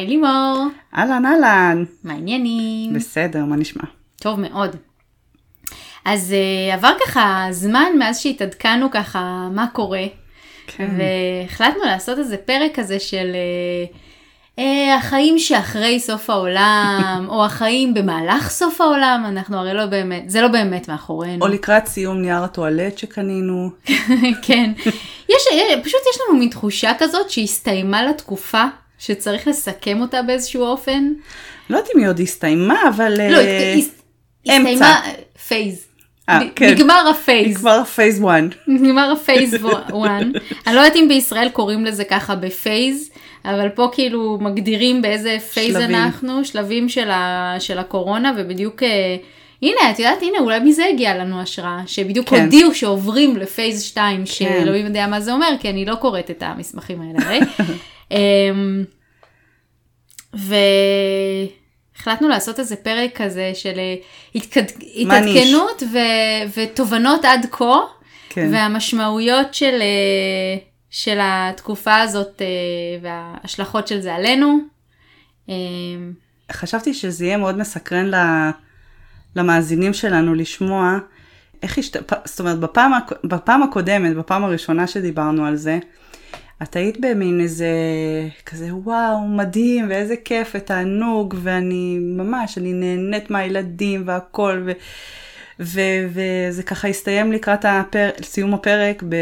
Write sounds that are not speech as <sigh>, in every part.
היי לימור, אהלן אהלן, מה העניינים? בסדר, מה נשמע? טוב מאוד. אז uh, עבר ככה זמן מאז שהתעדכנו ככה מה קורה, כן. והחלטנו לעשות איזה פרק כזה של uh, uh, החיים שאחרי סוף העולם, <laughs> או החיים במהלך סוף העולם, אנחנו הרי לא באמת, זה לא באמת מאחורינו. או לקראת סיום נייר הטואלט שקנינו. <laughs> כן. יש, פשוט יש לנו מין תחושה כזאת שהסתיימה לה תקופה שצריך לסכם אותה באיזשהו אופן. לא יודעת אם היא עוד הסתיימה, אבל... לא, אה, אמצע. הסתיימה phase. אה, כן. נגמר היא ה phase, כבר phase 1. נגמר ה phase 1. אני לא יודעת אם בישראל קוראים לזה ככה ב phase, אבל פה כאילו מגדירים באיזה phase שלבים. אנחנו, שלבים של, ה, של הקורונה, ובדיוק, אה, הנה, את יודעת, הנה, אולי מזה הגיעה לנו השראה, שבדיוק כן. הודיעו שעוברים ל phase 2, שאלוהים יודע מה זה אומר, כי אני לא קוראת את המסמכים האלה, הרי. <laughs> אמ, והחלטנו לעשות איזה פרק כזה של אה, התקד... התעדכנות ו... ותובנות עד כה, כן. והמשמעויות של, אה, של התקופה הזאת אה, וההשלכות של זה עלינו. אמ, חשבתי שזה יהיה מאוד מסקרן ל- למאזינים שלנו לשמוע איך השת... זאת אומרת, בפעם, הק- בפעם הקודמת, בפעם הראשונה שדיברנו על זה, את היית במין איזה כזה וואו מדהים ואיזה כיף ותענוג ואני ממש אני נהנית מהילדים והכל ו... ו... וזה ככה הסתיים לקראת הפר... סיום הפרק ב...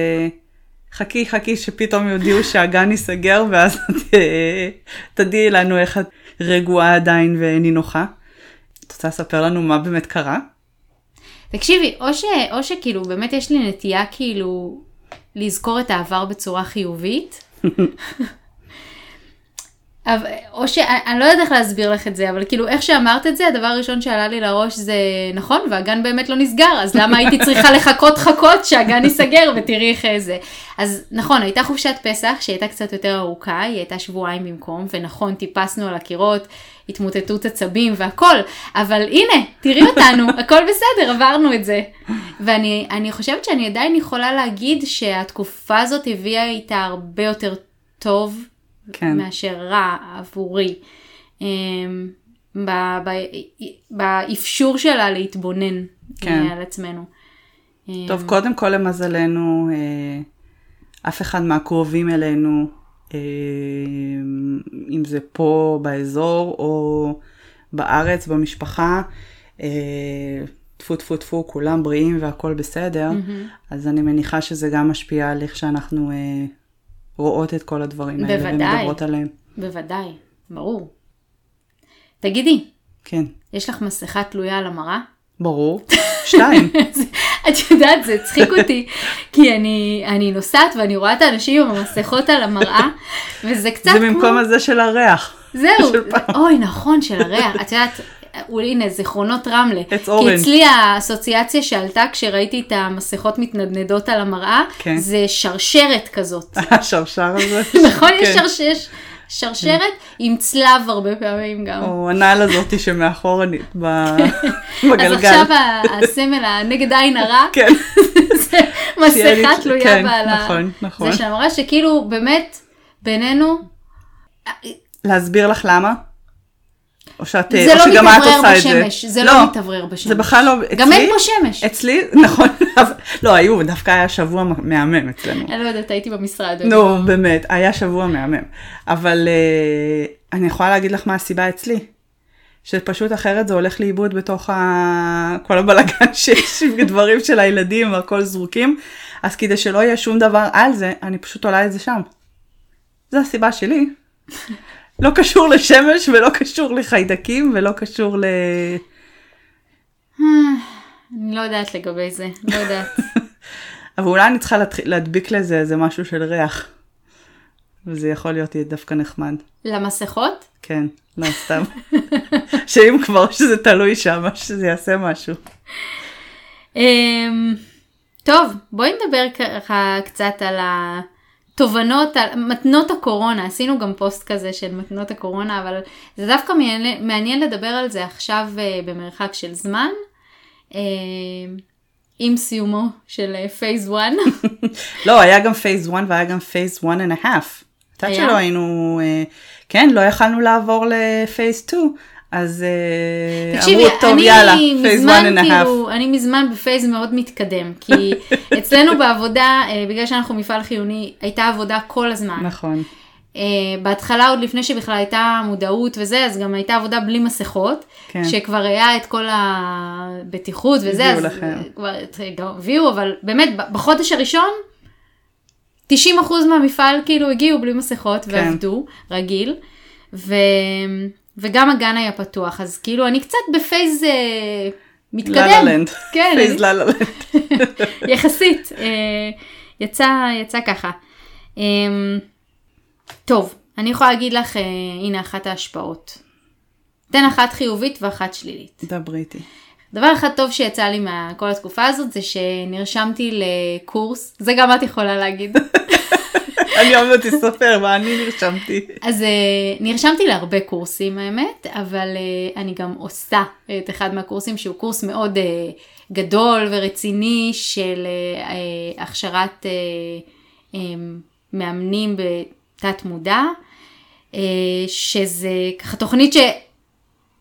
חכי חכי שפתאום יודיעו שהגן ייסגר ואז <laughs> אה, תודיעי לנו איך את רגועה עדיין ונינוחה. את רוצה לספר לנו מה באמת קרה? תקשיבי, או, ש, או שכאילו באמת יש לי נטייה כאילו לזכור את העבר בצורה חיובית. <laughs> אבל, או שאני לא יודעת איך להסביר לך את זה, אבל כאילו איך שאמרת את זה, הדבר הראשון שעלה לי לראש זה נכון, והגן באמת לא נסגר, אז למה הייתי צריכה לחכות חכות שהגן ייסגר ותראי איך זה. אז נכון, הייתה חופשת פסח שהייתה קצת יותר ארוכה, היא הייתה שבועיים במקום, ונכון, טיפסנו על הקירות, התמוטטות עצבים והכל, אבל הנה, תראי אותנו, <laughs> הכל בסדר, עברנו את זה. ואני אני חושבת שאני עדיין יכולה להגיד שהתקופה הזאת הביאה איתה הרבה יותר טוב כן. מאשר רע עבורי. אמ, באפשור שלה להתבונן כן. אה, על עצמנו. אמ, טוב, קודם כל למזלנו, אה, אף אחד מהקרובים אלינו, אה, אם זה פה באזור או בארץ, במשפחה, טפו טפו טפו, כולם בריאים והכל בסדר, אז אני מניחה שזה גם משפיע על איך שאנחנו אה, רואות את כל הדברים האלה בוודאי. ומדברות עליהם. בוודאי, ברור. תגידי, כן, יש לך מסכה תלויה על המראה? ברור. <laughs> שתיים. את יודעת, זה הצחיק אותי, כי אני, אני נוסעת ואני רואה את האנשים עם המסכות על המראה, וזה קצת זה כמו... במקום הזה של הריח. זהו, של. אוי נכון, של הריח, את יודעת, הנה זיכרונות רמלה, It's כי orange. אצלי האסוציאציה שעלתה כשראיתי את המסכות מתנדנדות על המראה, כן. זה שרשרת כזאת, <laughs> השרשר הזה. <laughs> נכון? יש כן. שרש- יש שרשרת עם צלב הרבה פעמים גם. או הנעל הזאתי שמאחורנית ב- <laughs> אז בגלגל. עכשיו ה- הסמל הנגד עין הרע, כן, זה מסכה תלויה כן, בעל. נכון, נכון. זה של המראה שכאילו באמת בינינו, להסביר לך למה? או שאת, זה או לא שגם את מתאוורר עושה את זה. בשמש, זה לא מתאוורר בשמש. זה בכלל לא, אצלי, גם אין פה שמש. אצלי, <laughs> נכון, לא, היו, דווקא היה שבוע מהמם אצלנו. אני לא יודעת, הייתי במשרד. נו, באמת, היה שבוע מהמם. אבל אה, אני יכולה להגיד לך מה הסיבה אצלי. שפשוט אחרת זה הולך לאיבוד בתוך ה... כל הבלגן <laughs> שיש דברים של הילדים והכל זרוקים. אז כדי שלא יהיה שום דבר על זה, אני פשוט עולה את זה שם. זו הסיבה שלי. לא קשור לשמש ולא קשור לחיידקים ולא קשור ל... אני לא יודעת לגבי זה, לא יודעת. <laughs> אבל אולי אני צריכה להדביק לזה איזה משהו של ריח. וזה יכול להיות דווקא נחמד. למסכות? כן, לא סתם. <laughs> שאם כבר שזה תלוי שם, שזה יעשה משהו. אמ, טוב, בואי נדבר ככה קצת על התובנות, על מתנות הקורונה. עשינו גם פוסט כזה של מתנות הקורונה, אבל זה דווקא מעניין, מעניין לדבר על זה עכשיו אה, במרחק של זמן. אמ, עם סיומו של phase 1. <laughs> לא, היה גם phase 1 והיה גם phase 1 and a half. היה? שלא היינו, אה, כן, לא יכלנו לעבור ל phase 2, אז אה, תקשיבי, אמרו, טוב, אני יאללה, phase 1 מזמן and a half. אני מזמן ב phase מאוד מתקדם, כי <laughs> אצלנו בעבודה, אה, בגלל שאנחנו מפעל חיוני, הייתה עבודה כל הזמן. נכון, אה, בהתחלה, עוד לפני שבכלל הייתה מודעות וזה, אז גם הייתה עבודה בלי מסכות, כן. שכבר היה את כל הבטיחות וזה, הביאו אז לכם. כבר הביאו, אבל באמת, בחודש הראשון, 90% מהמפעל כאילו הגיעו בלי מסכות כן. ועבדו, רגיל, ו... וגם הגן היה פתוח, אז כאילו אני קצת ב phase אה, מתקדם. לה לנד, כן, phase אני- לה לנד. <laughs> יחסית, אה, יצא, יצא ככה. אה, טוב, אני יכולה להגיד לך, אה, הנה אחת ההשפעות. תן אחת חיובית ואחת שלילית. דברי איתי. דבר אחד טוב שיצא לי מכל התקופה הזאת זה שנרשמתי לקורס, זה גם את יכולה להגיד. <laughs> אני עוד מעט אספר מה אני נרשמתי. אז uh, נרשמתי להרבה קורסים האמת, אבל uh, אני גם עושה את אחד מהקורסים שהוא קורס מאוד uh, גדול ורציני של הכשרת מאמנים בתת מודע, שזה ככה תוכנית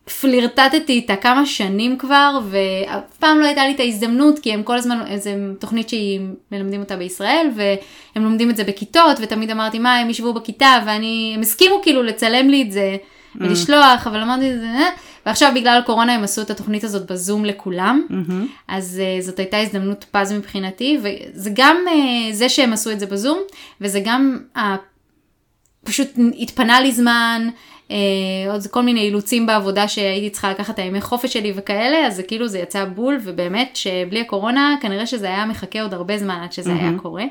שפלירטטתי איתה כמה שנים כבר, ואף פעם לא הייתה לי את ההזדמנות, כי הם כל הזמן, זו תוכנית שהיא מלמדים אותה בישראל, והם לומדים את זה בכיתות, ותמיד אמרתי, מה, הם ישבו בכיתה, ואני, הם הסכימו כאילו לצלם לי את זה, ולשלוח, אבל אמרתי, "זה, אה." ועכשיו בגלל הקורונה הם עשו את התוכנית הזאת בזום לכולם, מהמם. אז uh, זאת הייתה הזדמנות פז מבחינתי, וזה גם uh, זה שהם עשו את זה בזום, וזה גם uh, פשוט התפנה לי זמן, עוד כל מיני אילוצים בעבודה שהייתי צריכה לקחת את הימי חופש שלי וכאלה, אז זה כאילו זה יצא בול, ובאמת שבלי הקורונה כנראה שזה היה מחכה עוד הרבה זמן עד שזה היה קורה.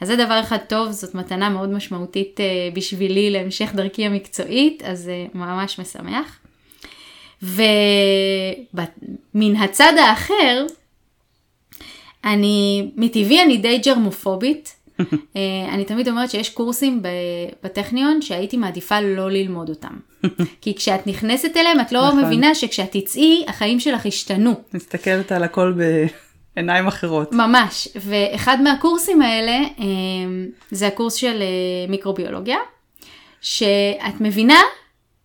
אז זה דבר אחד טוב, זאת מתנה מאוד משמעותית uh, בשבילי להמשך דרכי המקצועית, אז uh, ממש משמח. ומן הצד האחר, אני, מטבעי אני די ג'רמופובית. <laughs> אה, אני תמיד אומרת שיש קורסים בטכניון שהייתי מעדיפה לא ללמוד אותם. <laughs> כי כשאת נכנסת אליהם את לא נכון. מבינה שכשאת תצאי החיים שלך השתנו. מסתכלת על הכל בעיניים אחרות. ממש. ואחד מהקורסים האלה אה, זה הקורס של אה, מיקרוביולוגיה, שאת מבינה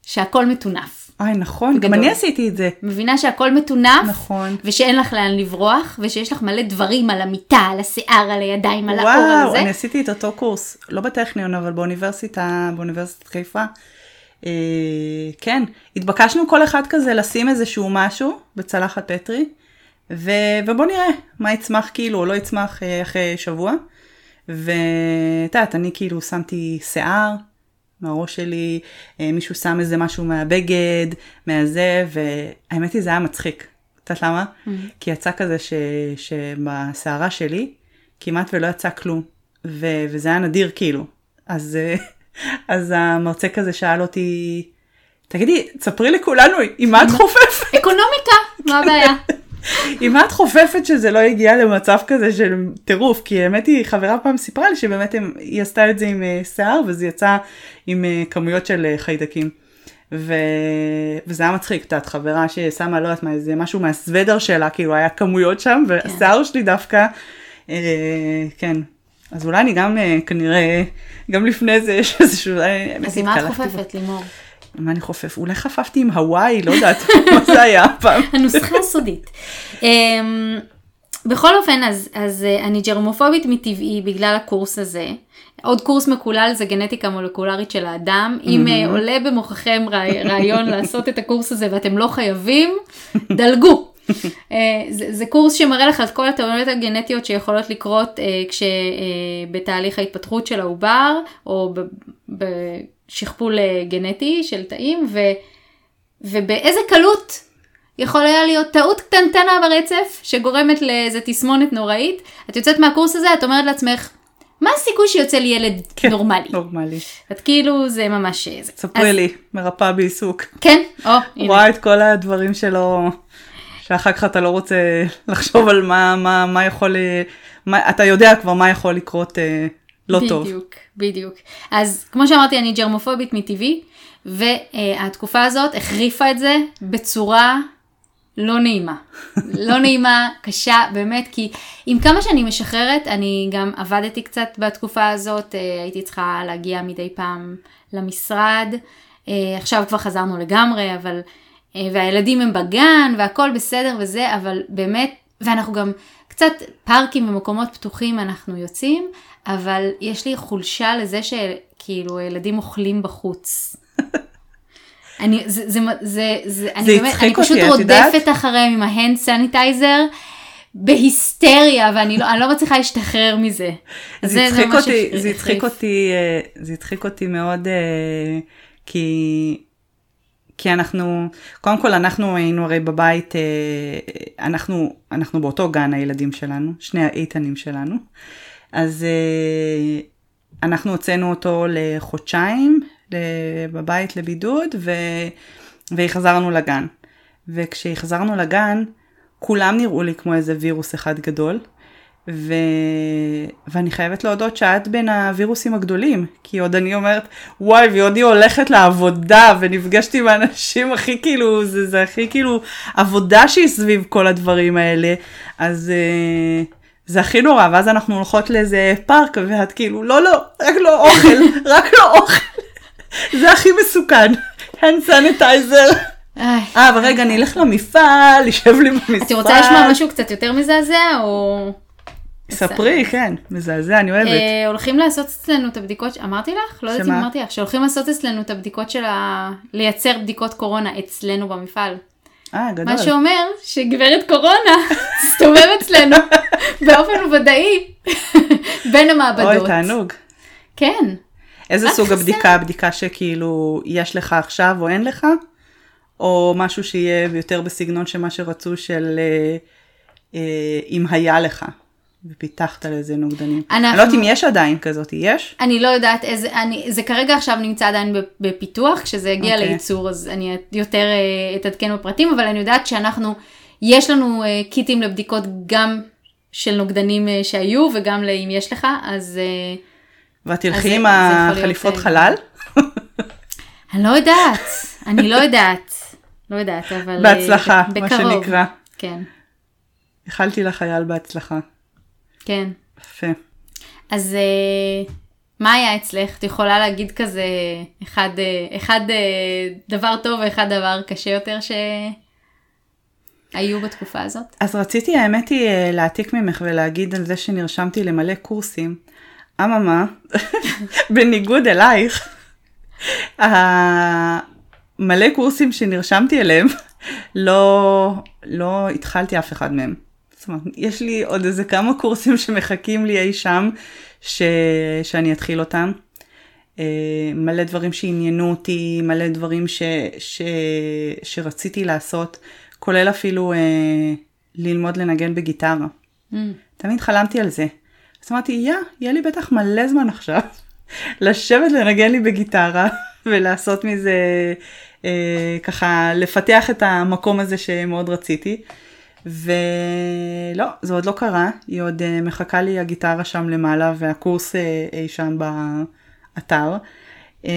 שהכל מטונף. אוי, נכון, גם גדול. אני עשיתי את זה. מבינה שהכל מטונף, נכון. ושאין לך לאן לברוח, ושיש לך מלא דברים על המיטה, על השיער, על הידיים, על האור, על וואו. אני עשיתי את אותו קורס, לא בטכניון, אבל באוניברסיטה, באוניברסיטת חיפה. אה, כן, התבקשנו כל אחד כזה לשים איזשהו משהו בצלחת פטרי, ו, ובוא נראה מה יצמח כאילו או לא יצמח אה, אחרי שבוע. ואת יודעת, אני כאילו שמתי שיער מהראש שלי, אה, מישהו שם איזה משהו מהבגד, מהזה, והאמת היא זה היה מצחיק. את יודעת למה? כי יצא כזה ש, שבשערה שלי כמעט ולא יצא כלום, ו, וזה היה נדיר כאילו. אז, אה, אז המרצה כזה שאל אותי, תגידי, תספרי לכולנו, עם מה את <laughs> חופפת? אקונומיקה, מה הבעיה? <laughs> עם מה את חופפת שזה לא הגיע למצב כזה של טירוף? כי האמת היא, חברה פעם סיפרה לי שבאמת הם, היא עשתה את זה עם אה, שיער, וזה יצא עם אה, כמויות של אה, חיידקים. ו... וזה היה מצחיק, את יודעת, חברה ששמה, לא יודעת מה, איזה משהו מהסוודר שלה, כאילו היה כמויות שם, והשיער שלי דווקא, אה, כן. אז אולי אני גם, אה, כנראה, גם לפני זה יש איזשהו, אז מה את חופפת, לימור? מה אני חופף? אולי חפפתי עם הוואי, לא יודעת <laughs> מה זה היה פעם. <laughs> הנוסחה הסודית. אמ, בכל אופן, אז, אז אה, אני ג'רמופובית מטבעי בגלל הקורס הזה. עוד קורס מקולל זה גנטיקה מולקולרית של האדם. אם אה, עולה במוחכם רעי- רעיון לעשות את הקורס הזה ואתם לא חייבים, <laughs> דלגו. אה, זה, זה קורס שמראה לך את כל הטעויות הגנטיות שיכולות לקרות אה, כשבתהליך ההתפתחות של העובר, או בשכפול אה, גנטי של תאים, ו, ובאיזה קלות יכול היה להיות טעות קטנטנה ברצף שגורמת לאיזה תסמונת נוראית. את יוצאת מהקורס הזה, את אומרת לעצמך, מה הסיכוי שיוצא לי ילד כן, נורמלי? נורמלי. את כאילו, זה ממש... ספרי אז- לי, מרפאה בעיסוק. כן, או, הנה. רואה את כל הדברים שלא, שאחר כך אתה לא רוצה <laughs> לחשוב על מה, מה, מה יכול, מה, אתה יודע כבר מה יכול לקרות אה, לא טוב. בדיוק, בדיוק. אז כמו שאמרתי, אני ג'רמופובית מטבעי, והתקופה הזאת החריפה את זה בצורה לא נעימה. <laughs> לא נעימה, קשה, באמת, כי עם כמה שאני משחררת, אני גם עבדתי קצת בתקופה הזאת, אה, הייתי צריכה להגיע מדי פעם למשרד. אה, עכשיו כבר חזרנו לגמרי, אבל... אה, והילדים הם בגן, והכל בסדר וזה, אבל באמת, ואנחנו גם קצת פארקים ומקומות פתוחים אנחנו יוצאים, אבל יש לי חולשה לזה שכאילו ילדים אוכלים בחוץ. <laughs> אני, זה, זה, זה, זה, אני באמת, אני פשוט אותי, רודפת אחריהם עם ה hand sanitizer. בהיסטריה ואני לא, לא מצליחה להשתחרר מזה. זה הצחיק אותי, זה הצחיק אותי, אה, זה הצחיק אותי מאוד, אה, כי, כי אנחנו, קודם כל אנחנו היינו הרי בבית, אה, אנחנו, אנחנו באותו גן הילדים שלנו, שני האיתנים שלנו, אז אנחנו הוצאנו אותו לחודשיים בבית לבידוד, ו... והחזרנו לגן. וכשהחזרנו לגן, כולם נראו לי כמו איזה וירוס אחד גדול. ו... ואני חייבת להודות שאת בין הווירוסים הגדולים, כי עוד אני אומרת, וואי, ועודי הולכת לעבודה, ונפגשתי עם האנשים הכי כאילו, זה, זה הכי כאילו עבודה שהיא סביב כל הדברים האלה, אז uh, זה הכי נורא, ואז אנחנו הולכות לאיזה פארק, ואת כאילו, לא, לא, רק לא אוכל, <laughs> רק לא אוכל. זה הכי מסוכן. hand sanitizer. אה, אבל רגע, אני אלך למפעל, יושב לי במשרד. את רוצה לשמוע משהו קצת יותר מזעזע, או... ספרי, כן, מזעזע, אני אוהבת. אה, הולכים לעשות אצלנו את הבדיקות, אמרתי לך? לא יודעת אם אמרתי לך, שהולכים לעשות אצלנו את הבדיקות של ה... לייצר בדיקות קורונה אצלנו במפעל. אה, גדול. מה שאומר שגברת קורונה <laughs> תסתובב אצלנו <laughs> באופן ודאי <laughs> בין המעבדות. אוי, תענוג. כן. איזה סוג הבדיקה? הבדיקה שכאילו יש לך עכשיו או אין לך? או משהו שיהיה יותר בסגנון של מה שרצו של אה, אה, אם היה לך ופיתחת לזה נוגדנים. אנחנו... אני לא יודעת אם יש עדיין כזאת, יש? אני לא יודעת איזה, אני, זה כרגע עכשיו נמצא עדיין בפיתוח, כשזה יגיע okay. אוקיי. לייצור אז אני יותר אה, אתעדכן בפרטים, אבל אני יודעת שאנחנו, יש לנו אה, קיטים לבדיקות גם של נוגדנים אה, שהיו וגם לאם יש לך, אז... ואת תלכי עם החליפות חלל? אני לא יודעת, אני לא יודעת, לא יודעת, אבל... בהצלחה, מה שנקרא. כן. איחלתי לחייל בהצלחה. כן. יפה. אז אה, מה היה אצלך? את יכולה להגיד כזה אחד, אה, אחד דבר טוב ואחד דבר קשה יותר שהיו בתקופה הזאת? אז רציתי האמת היא להעתיק ממך ולהגיד על זה שנרשמתי למלא קורסים. אממה, <laughs> בניגוד אלייך, מלא קורסים שנרשמתי אליהם, לא, לא התחלתי אף אחד מהם. זאת אומרת, יש לי עוד איזה כמה קורסים שמחכים לי אי שם, ש, שאני אתחיל אותם. אה, מלא דברים שעניינו אותי, מלא דברים ש, ש, שרציתי לעשות, כולל אפילו אה, ללמוד לנגן בגיטרה. Mm. תמיד חלמתי על זה. אז אמרתי, יא, יהיה לי בטח מלא זמן עכשיו <laughs> לשבת לנגן לי בגיטרה <laughs> ולעשות מזה, אה, ככה, לפתח את המקום הזה שמאוד רציתי. ולא, זה עוד לא קרה, היא עוד אה, מחכה לי הגיטרה שם למעלה והקורס אה, אי שם באתר. אה,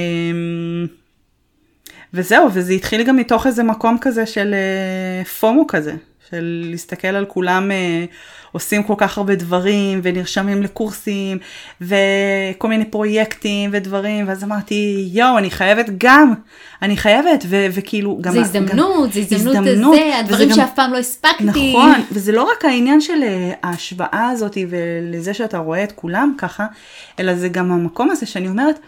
וזהו, וזה התחיל גם מתוך איזה מקום כזה של אה, פומו כזה, של להסתכל על כולם אה, עושים כל כך הרבה דברים ונרשמים לקורסים וכל מיני פרויקטים ודברים ואז אמרתי יואו אני חייבת גם אני חייבת ו- וכאילו גם זה הזדמנות גם, זה הזדמנות, הזדמנות זה הדברים גם, שאף פעם לא הספקתי. נכון וזה לא רק העניין של אה, ההשוואה הזאת ולזה שאתה רואה את כולם ככה אלא זה גם המקום הזה שאני אומרת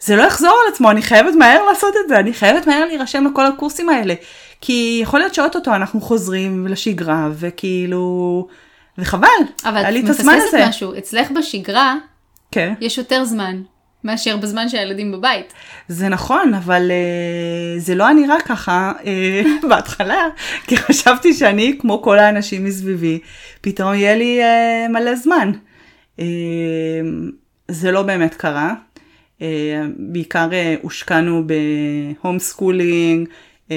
זה לא יחזור על עצמו, אני חייבת מהר לעשות את זה, אני חייבת מהר להירשם לכל הקורסים האלה. כי יכול להיות שאו-טו-טו אנחנו חוזרים לשגרה, וכאילו, וחבל, היה לי את הזמן הזה. אבל את מפספסת משהו, אצלך בשגרה, כן. יש יותר זמן. מאשר בזמן שהילדים בבית. זה נכון, אבל אה, זה לא היה נראה ככה אה, <laughs> בהתחלה, כי חשבתי שאני, כמו כל האנשים מסביבי, פתאום יהיה לי אה, מלא זמן. אה, זה לא באמת קרה. אה, בעיקר אה, הושקענו ב home schooling, אה,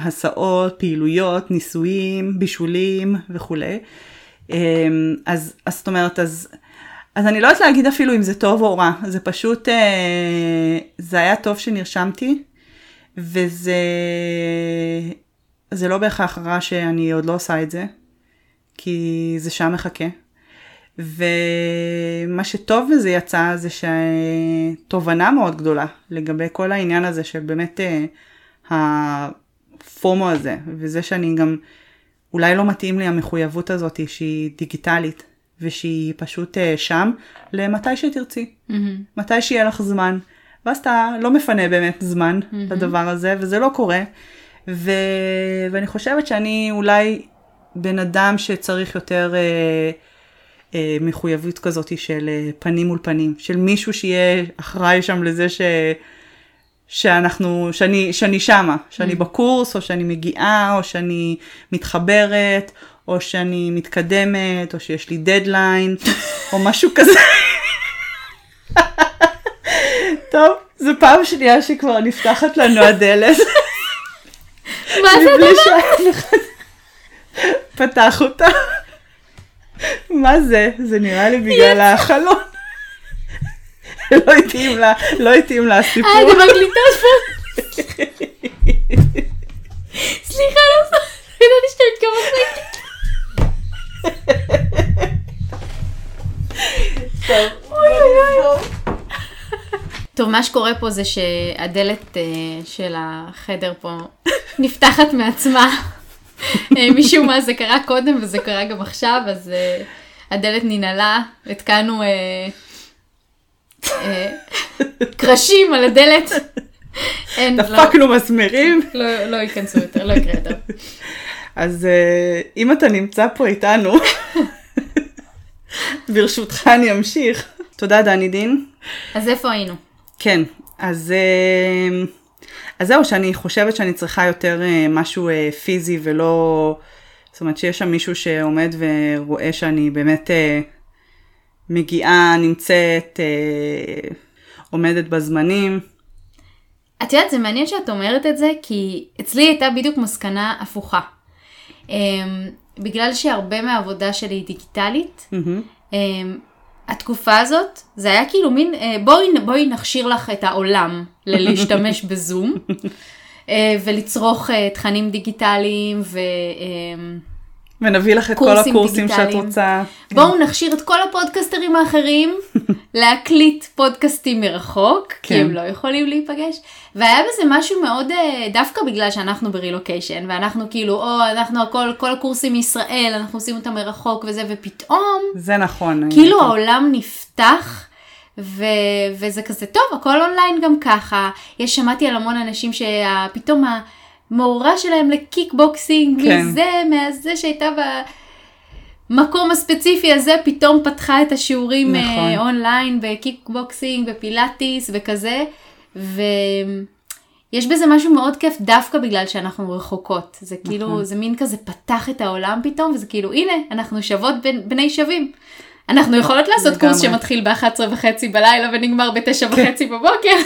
הסעות, פעילויות, ניסויים, בישולים וכולי. אז, אז זאת אומרת, אז, אז אני לא יודעת להגיד אפילו אם זה טוב או רע, זה פשוט, אה, זה היה טוב שנרשמתי, וזה זה לא בהכרח רע שאני עוד לא עושה את זה, כי זה שם מחכה. ומה שטוב בזה יצא זה שתובנה מאוד גדולה לגבי כל העניין הזה של באמת אה, הפומו הזה, וזה שאני גם, אולי לא מתאים לי המחויבות הזאת שהיא דיגיטלית, ושהיא פשוט אה, שם למתי שתרצי, mm-hmm. מתי שיהיה לך זמן. ואז אתה לא מפנה באמת זמן mm-hmm. לדבר הזה, וזה לא קורה. ו... ואני חושבת שאני אולי בן אדם שצריך יותר אה, אה, מחויבות כזאת של אה, פנים מול פנים, של מישהו שיהיה אחראי שם לזה ש... שאנחנו, שאני, שאני שמה, שאני mm. בקורס, או שאני מגיעה, או שאני מתחברת, או שאני מתקדמת, או שיש לי דדליין, <laughs> או משהו כזה. טוב, זו פעם שנייה שכבר נפתחת לנו הדלת. מה זה הדבר? <laughs> פתח אותה. מה זה? זה נראה לי בגלל החלון. לא התאים לה, לא התאים לה הסיפור. אה, זה מקליטות פה. סליחה, לא ידעתי שאתה להקליט. טוב, מה שקורה פה זה שהדלת אה, של החדר פה נפתחת מעצמה. אה, משום מה זה קרה קודם וזה קרה גם עכשיו, אז אה, הדלת ננעלה, התקנו קרשים על הדלת. אין, דפקנו מסמרים. לא, לא ייכנסו יותר, לא יקרה יותר. אז אם אתה נמצא פה איתנו, ברשותך אני אמשיך. תודה דני דין. אז איפה היינו? כן, אז, אז זהו, שאני חושבת שאני צריכה יותר משהו פיזי ולא, זאת אומרת שיש שם מישהו שעומד ורואה שאני באמת מגיעה, נמצאת, עומדת בזמנים. את יודעת, זה מעניין שאת אומרת את זה, כי אצלי הייתה בדיוק מסקנה הפוכה. בגלל שהרבה מהעבודה שלי היא דיגיטלית, mm-hmm. התקופה הזאת, זה היה כאילו מין, אה, בואי, בואי נכשיר לך את העולם ללהשתמש בזום, אה, <laughs> ולצרוך אה, תכנים דיגיטליים ו... ונביא לך את כל הקורסים דיגיטליים. שאת רוצה. בואו נכשיר את כל הפודקסטרים האחרים <laughs> להקליט פודקאסטים מרחוק, כן. כי הם לא יכולים להיפגש. והיה בזה משהו מאוד, אה, דווקא בגלל שאנחנו ברילוקיישן, ואנחנו כאילו, או, אנחנו הכל, כל הקורסים מישראל, אנחנו עושים אותם מרחוק וזה, ופתאום, זה נכון. כאילו העולם נפתח. ו- וזה כזה טוב, הכל אונליין גם ככה. יש, שמעתי על המון אנשים שפתאום המורה שלהם לקיקבוקסינג, כן. מזה, מהזה שהייתה במקום הספציפי הזה, פתאום פתחה את השיעורים נכון. אה, online בקיקבוקסינג, בפילאטיס וכזה. ויש בזה משהו מאוד כיף דווקא בגלל שאנחנו רחוקות. זה כאילו, נכון. זה מין כזה פתח את העולם פתאום, וזה כאילו, הנה, אנחנו שוות בין, בני שווים. אנחנו יכולות לעשות קורס שמתחיל ב-11 וחצי בלילה ונגמר ב-9 וחצי בבוקר.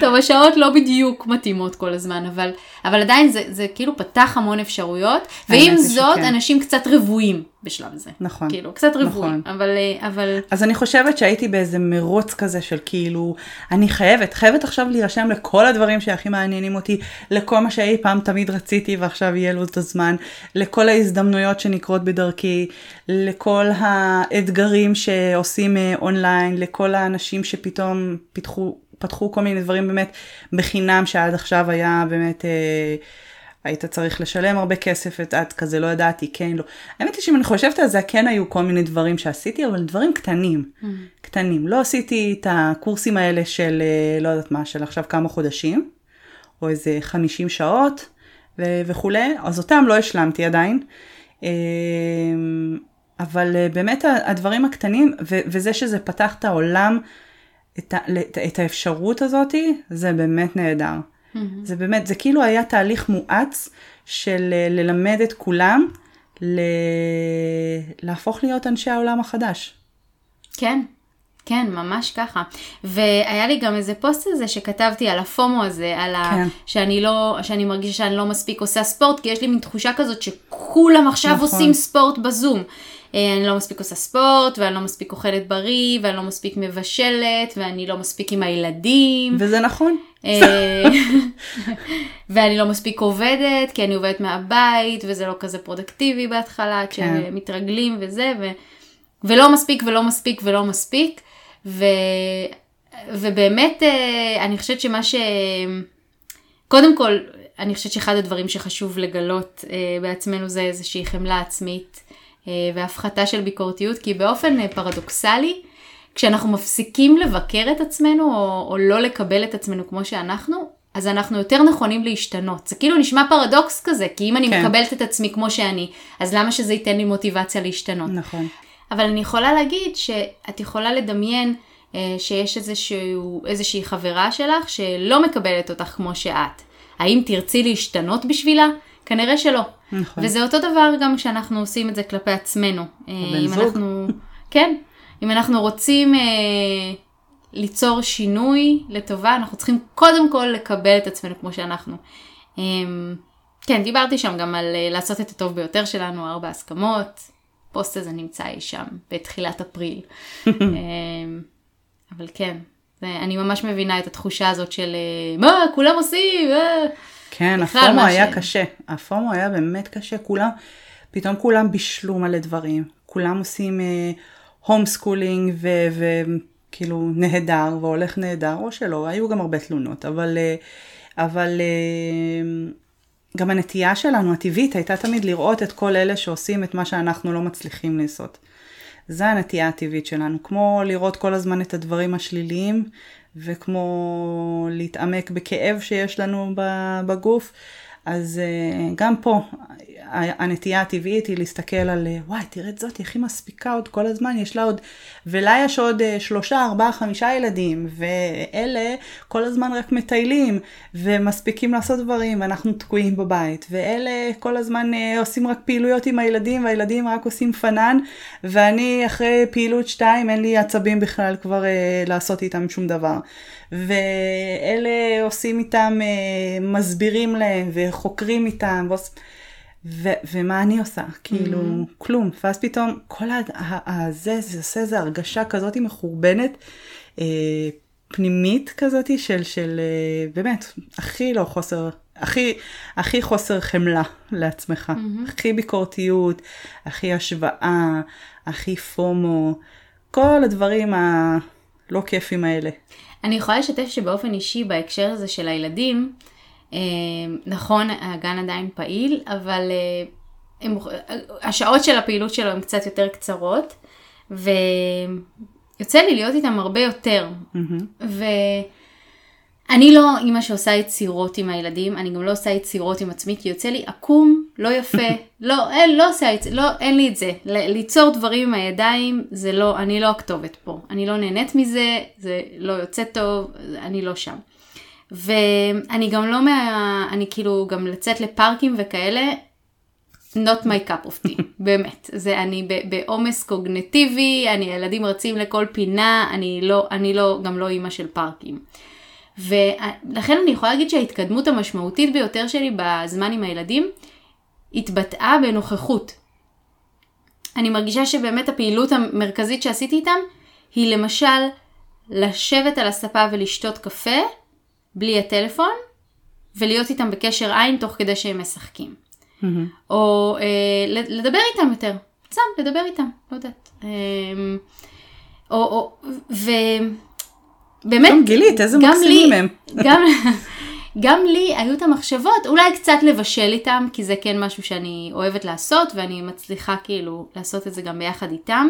טוב, השעות לא בדיוק מתאימות כל הזמן, אבל, אבל עדיין זה, זה כאילו פתח המון אפשרויות, ועם זאת, שכן. אנשים קצת רבועים בשלב הזה. נכון. כאילו, קצת רבועים, נכון. אבל, אבל... אז אני חושבת שהייתי באיזה מרוץ כזה של כאילו, אני חייבת, חייבת עכשיו להירשם לכל הדברים שהכי מעניינים אותי, לכל מה שאי פעם תמיד רציתי ועכשיו יהיה לו את הזמן, לכל ההזדמנויות שנקרות בדרכי, לכל האתגרים שעושים אה, אונליין, לכל האנשים שפתאום פיתחו פתחו כל מיני דברים באמת בחינם שעד עכשיו היה באמת, אה, היית צריך לשלם הרבה כסף, את את כזה לא ידעתי, כן, לא. האמת היא שאם אני חושבת על זה, כן היו כל מיני דברים שעשיתי, אבל דברים קטנים, mm. קטנים. לא עשיתי את הקורסים האלה של, אה, לא יודעת מה, של עכשיו כמה חודשים, או איזה 50 שעות ו- וכולי, אז אותם לא השלמתי עדיין. אה, אבל אה, באמת הדברים הקטנים, ו- וזה שזה פתח את העולם את, ה, את האפשרות הזאתי, זה באמת נהדר. Mm-hmm. זה באמת, זה כאילו היה תהליך מואץ של אה, ללמד את כולם ל... להפוך להיות אנשי העולם החדש. כן, כן, ממש ככה. והיה לי גם איזה פוסט הזה שכתבתי על ה FOMO הזה, על כן. ה... שאני לא, שאני מרגישה שאני לא מספיק עושה ספורט, כי יש לי מין תחושה כזאת שכולם עכשיו נכון. עושים ספורט בזום. אה, אני לא מספיק עושה ספורט, ואני לא מספיק אוכלת בריא, ואני לא מספיק מבשלת, ואני לא מספיק עם הילדים. וזה נכון. אה, ואני לא מספיק עובדת, כי אני עובדת מהבית, וזה לא כזה פרודקטיבי בהתחלה, כן. כשמתרגלים וזה, ו... ולא מספיק ולא מספיק ולא מספיק. ו... ובאמת, אה, אני חושבת שמה ש... קודם כל, אני חושבת שאחד הדברים שחשוב לגלות בעצמנו זה איזושהי חמלה עצמית והפחתה של ביקורתיות, כי באופן אה, פרדוקסלי, כשאנחנו מפסיקים לבקר את עצמנו או, או לא לקבל את עצמנו כמו שאנחנו, אז אנחנו יותר נכונים להשתנות. זה כאילו נשמע פרדוקס כזה, כי אם אני כן. מקבלת את עצמי כמו שאני, אז למה שזה ייתן לי מוטיבציה להשתנות? נכון. אבל אני יכולה להגיד שאת יכולה לדמיין אה, שיש איזשהו, איזושהי חברה שלך שלא מקבלת אותך כמו שאת. האם תרצי להשתנות בשבילה? כנראה שלא. נכון. וזה אותו דבר גם כשאנחנו עושים את זה כלפי עצמנו. אה, אם זוג. אנחנו, כן, אם אנחנו רוצים אה, ליצור שינוי לטובה, אנחנו צריכים קודם כל לקבל את עצמנו כמו שאנחנו. אה, כן, דיברתי שם גם על אה, לעשות את הטוב ביותר שלנו, ארבע הסכמות. הפוסט הזה נמצא אי שם בתחילת אפריל. <laughs> אה, אבל כן, אני ממש מבינה את התחושה הזאת של אה, מה, כולם עושים, אה. כן, ה FOMO היה ש- קשה. ה FOMO היה באמת קשה. כולם, פתאום כולם בישלו מלא דברים. כולם עושים home schooling וכאילו נהדר והולך נהדר, או שלא, היו גם הרבה תלונות, אבל, אה, אבל אה, גם הנטייה שלנו הטבעית הייתה תמיד לראות את כל אלה שעושים את מה שאנחנו לא מצליחים לעשות. זה הנטייה הטבעית שלנו, כמו לראות כל הזמן את הדברים השליליים, וכמו להתעמק בכאב שיש לנו בגוף, אז אה, גם פה הנטייה הטבעית היא להסתכל על, אה, וואי, תראה את זאת, היא מספיקה עוד כל הזמן, יש לה עוד, ולה יש עוד אה, שלושה, ארבעה, חמישה ילדים, ואלה כל הזמן רק מטיילים, ומספיקים לעשות דברים, ואנחנו תקועים בבית, ואלה כל הזמן עושים רק פעילויות עם הילדים, והילדים רק עושים פנן, ואני אחרי פעילות שתיים, אין לי עצבים בכלל כבר לעשות איתם שום דבר. ואלה עושים איתם, מסבירים להם, וחוקרים איתם, ועוש... ו- ומה אני עושה? כאילו, Mm-hmm. כלום. ואז פתאום כל הזה, זה עושה איזו הרגשה כזאת מחורבנת, אה, פנימית כזאת של, של אה, באמת, הכי לא חוסר, הכי, הכי חוסר חמלה לעצמך. Mm-hmm. הכי ביקורתיות, הכי השוואה, הכי פומו, כל הדברים הלא כיפים האלה. אני יכולה לשתף שבאופן אישי בהקשר הזה של הילדים, נכון, הגן עדיין פעיל, אבל אה, הם, השעות של הפעילות שלו הן קצת יותר קצרות, ויוצא לי להיות איתם הרבה יותר. ואני לא אימא שעושה יצירות עם הילדים, אני גם לא עושה יצירות עם עצמי, כי יוצא לי עקום, לא יפה, <laughs> לא, אין, לא עושה לא, אין לי את זה. ל- ליצור דברים עם הידיים, זה לא, אני לא הכתובת פה. אני לא נהנית מזה, זה לא יוצא טוב, אני לא שם. ואני גם לא מה... אני כאילו, גם לצאת לפארקים וכאלה, not my cup of tea, <laughs> באמת. זה אני בעומס קוגנטיבי, אני, הילדים רצים לכל פינה, אני לא, אני לא, גם לא אימא של פארקים. ולכן אני יכולה להגיד שההתקדמות המשמעותית ביותר שלי בזמן עם הילדים התבטאה בנוכחות. אני מרגישה שבאמת הפעילות המרכזית שעשיתי איתם היא למשל לשבת על הספה ולשתות קפה בלי הטלפון ולהיות איתם בקשר עין תוך כדי שהם משחקים. או אה, לדבר איתם יותר, סתם לדבר איתם, לא יודעת. אה, או, או, ובאמת, גם גילית, איזה גם מקסימים לי- הם. <laughs> גם, גם לי היו את המחשבות, אולי קצת לבשל איתם, כי זה כן משהו שאני אוהבת לעשות, ואני מצליחה כאילו לעשות את זה גם ביחד איתם.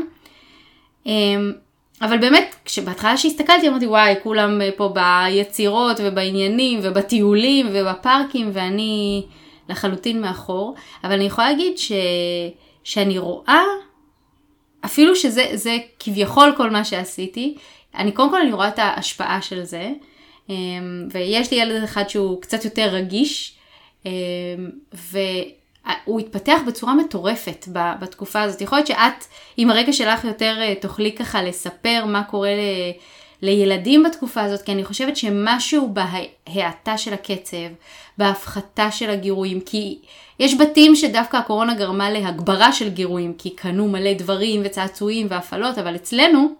אבל באמת, כשבהתחלה שהסתכלתי אמרתי וואי, כולם אה, פה ביצירות ובעניינים ובטיולים ובפארקים ואני לחלוטין מאחור. אבל אני יכולה להגיד ש... שאני רואה, אפילו שזה זה כביכול כל מה שעשיתי, אני קודם כל אני רואה את ההשפעה של זה. אמ, ויש לי ילד אחד שהוא קצת יותר רגיש, אמ, והוא התפתח בצורה מטורפת בתקופה הזאת. יכול להיות שאת, עם הרגע שלך יותר אה, תוכלי ככה לספר מה קורה ל... לילדים בתקופה הזאת, כי אני חושבת שמשהו בהאטה של הקצב, בהפחתה של הגירויים, כי יש בתים שדווקא הקורונה גרמה להגברה של גירויים, כי קנו מלא דברים וצעצועים והפעלות, אבל אצלנו,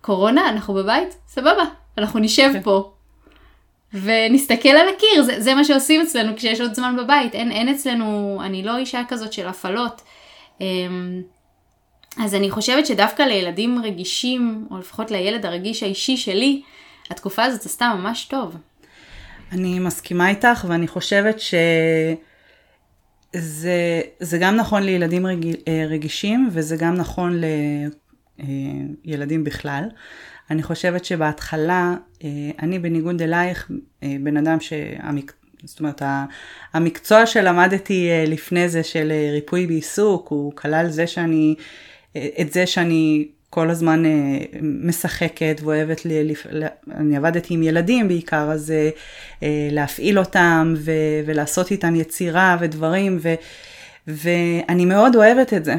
קורונה, אנחנו בבית, סבבה, אנחנו נשב פה. ונסתכל על הקיר, זה, זה מה שעושים אצלנו כשיש עוד זמן בבית, אין, אין אצלנו, אני לא אישה כזאת של הפעלות. אמ, אז אני חושבת שדווקא לילדים רגישים, או לפחות לילד הרגיש האישי שלי, התקופה הזאת עשתה ממש טוב. אני מסכימה איתך, ואני חושבת שזה גם נכון לילדים רג, אה, רגישים, וזה גם נכון לילדים בכלל. אני חושבת שבהתחלה, אה, אני בניגוד אלייך, אה, בן אדם שהמק... זאת אומרת, המקצוע שלמדתי לפני זה של ריפוי בעיסוק, הוא כלל זה שאני, את זה שאני כל הזמן משחקת ואוהבת, ל... אני עבדתי עם ילדים בעיקר, אז להפעיל אותם ו... ולעשות איתם יצירה ודברים, ו... ואני מאוד אוהבת את זה.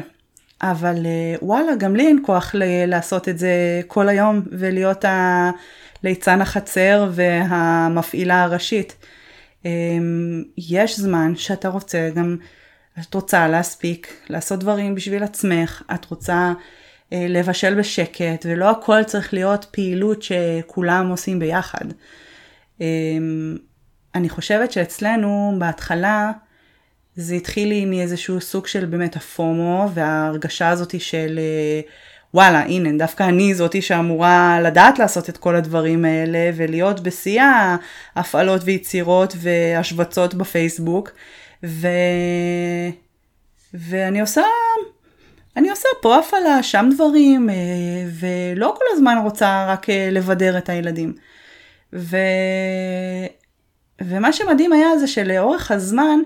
אבל וואלה, גם לי אין כוח ל- לעשות את זה כל היום ולהיות הליצן החצר והמפעילה הראשית. יש זמן שאתה רוצה גם, את רוצה להספיק, לעשות דברים בשביל עצמך, את רוצה לבשל בשקט, ולא הכל צריך להיות פעילות שכולם עושים ביחד. אני חושבת שאצלנו בהתחלה, זה התחיל לי מאיזשהו סוג של באמת הפומו וההרגשה הזאת של וואלה הנה דווקא אני זאתי שאמורה לדעת לעשות את כל הדברים האלה ולהיות בשיא ההפעלות ויצירות והשווצות בפייסבוק ו... ואני עושה אני עושה פה הפעלה שם דברים ולא כל הזמן רוצה רק לבדר את הילדים. ו... ומה שמדהים היה זה שלאורך הזמן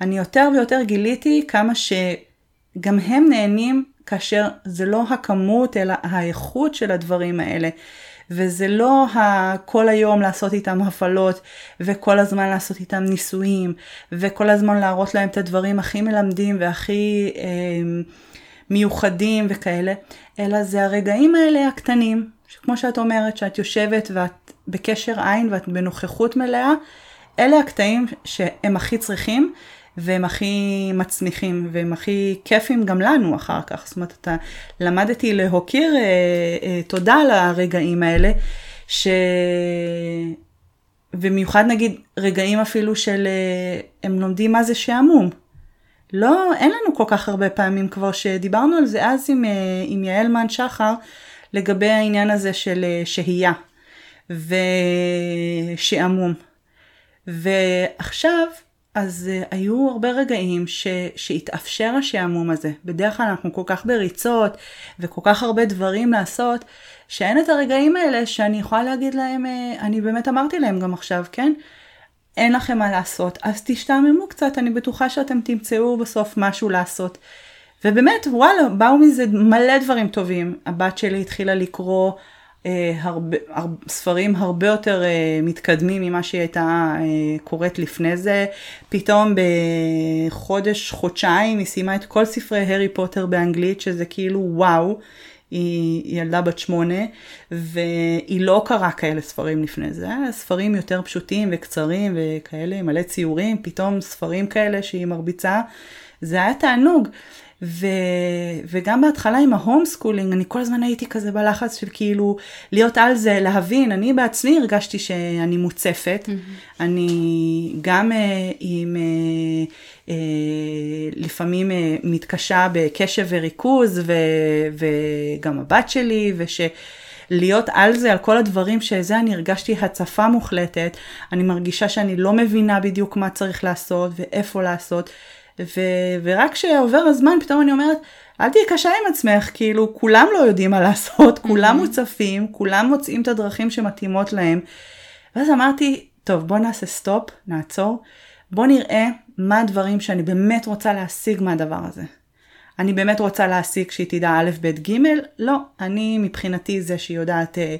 אני יותר ויותר גיליתי כמה שגם הם נהנים כאשר זה לא הכמות אלא האיכות של הדברים האלה. וזה לא כל היום לעשות איתם הפעלות וכל הזמן לעשות איתם ניסויים וכל הזמן להראות להם את הדברים הכי מלמדים והכי אה, מיוחדים וכאלה, אלא זה הרגעים האלה הקטנים, כמו שאת אומרת, שאת יושבת ואת בקשר עין ואת בנוכחות מלאה, אלה הקטעים שהם הכי צריכים והם הכי מצמיחים והם הכי כיפים גם לנו אחר כך. זאת אומרת, אתה למדתי להוקיר אה, אה, תודה על הרגעים האלה, ש... במיוחד נגיד רגעים אפילו של אה, הם לומדים מה זה שעמום. לא, אין לנו כל כך הרבה פעמים כבר שדיברנו על זה אז עם, אה, עם יעל מן שחר לגבי העניין הזה של אה, שהייה ושעמום. ועכשיו אז uh, היו הרבה רגעים ש, שהתאפשר השעמום הזה. בדרך כלל אנחנו כל כך בריצות וכל כך הרבה דברים לעשות, שאין את הרגעים האלה שאני יכולה להגיד להם, uh, אני באמת אמרתי להם גם עכשיו, כן? אין לכם מה לעשות, אז תשתעממו קצת, אני בטוחה שאתם תמצאו בסוף משהו לעשות. ובאמת, וואלה, באו מזה מלא דברים טובים. הבת שלי התחילה לקרוא הרבה, הרבה, ספרים הרבה יותר אה, מתקדמים ממה שהיא הייתה אה, קוראת לפני זה. פתאום בחודש, חודשיים היא סיימה את כל ספרי הארי פוטר באנגלית, שזה כאילו וואו. היא ילדה בת שמונה, והיא לא קראה כאלה ספרים לפני זה, ספרים יותר פשוטים וקצרים וכאלה, מלא ציורים, פתאום ספרים כאלה שהיא מרביצה, זה היה תענוג. ו, וגם בהתחלה עם ה home schooling, אני כל הזמן הייתי כזה בלחץ של כאילו להיות על זה, להבין, אני בעצמי הרגשתי שאני מוצפת, mm-hmm. אני גם אה, עם, אה, uh, לפעמים uh, מתקשה בקשב וריכוז, ו, וגם הבת שלי, וש... להיות על זה, על כל הדברים שזה אני הרגשתי הצפה מוחלטת, אני מרגישה שאני לא מבינה בדיוק מה צריך לעשות ואיפה לעשות, ו- ורק כשעובר הזמן פתאום אני אומרת, אל תהיי קשה עם עצמך, כאילו כולם לא יודעים מה לעשות, כולם mm-hmm. מוצפים, כולם מוצאים את הדרכים שמתאימות להם. ואז אמרתי, טוב בוא נעשה סטופ, נעצור, בוא נראה מה הדברים שאני באמת רוצה להשיג מהדבר הזה. אני באמת רוצה להשיג שהיא תדע א', ב', ג', לא, אני מבחינתי זה שהיא יודעת אה,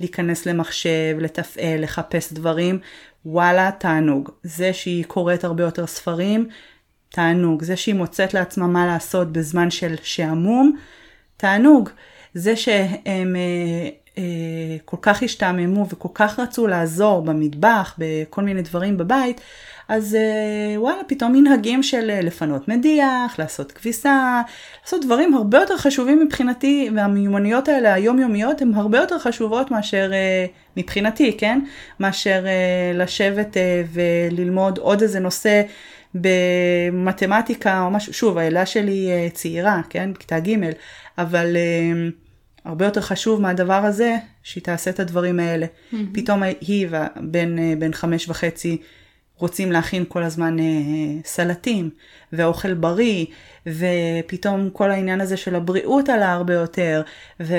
להיכנס למחשב, לתפעל, לחפש דברים, וואלה, תענוג. זה שהיא קוראת הרבה יותר ספרים, תענוג. זה שהיא מוצאת לעצמה מה לעשות בזמן של שעמום, תענוג. זה שהם, אה, אה, כל כך השתעממו וכל כך רצו לעזור במטבח, בכל מיני דברים בבית, אז אה, וואלה, פתאום מנהגים של אה, לפנות מדיח, לעשות כביסה, לעשות דברים הרבה יותר חשובים מבחינתי, והמיומנויות האלה היומיומיות הן הרבה יותר חשובות מאשר, אה, מבחינתי, כן? מאשר אה, לשבת אה, וללמוד עוד איזה נושא. במתמטיקה או משהו, שוב, הילדה שלי אה, צעירה, כן? כיתה ג', אבל אה, הרבה יותר חשוב מהדבר הזה, שהיא תעשה את הדברים האלה. Mm-hmm. פתאום היא והבן אה, בן חמש וחצי רוצים להכין כל הזמן סלטים ואוכל בריא, ופתאום כל העניין הזה של הבריאות עלה הרבה יותר, ו-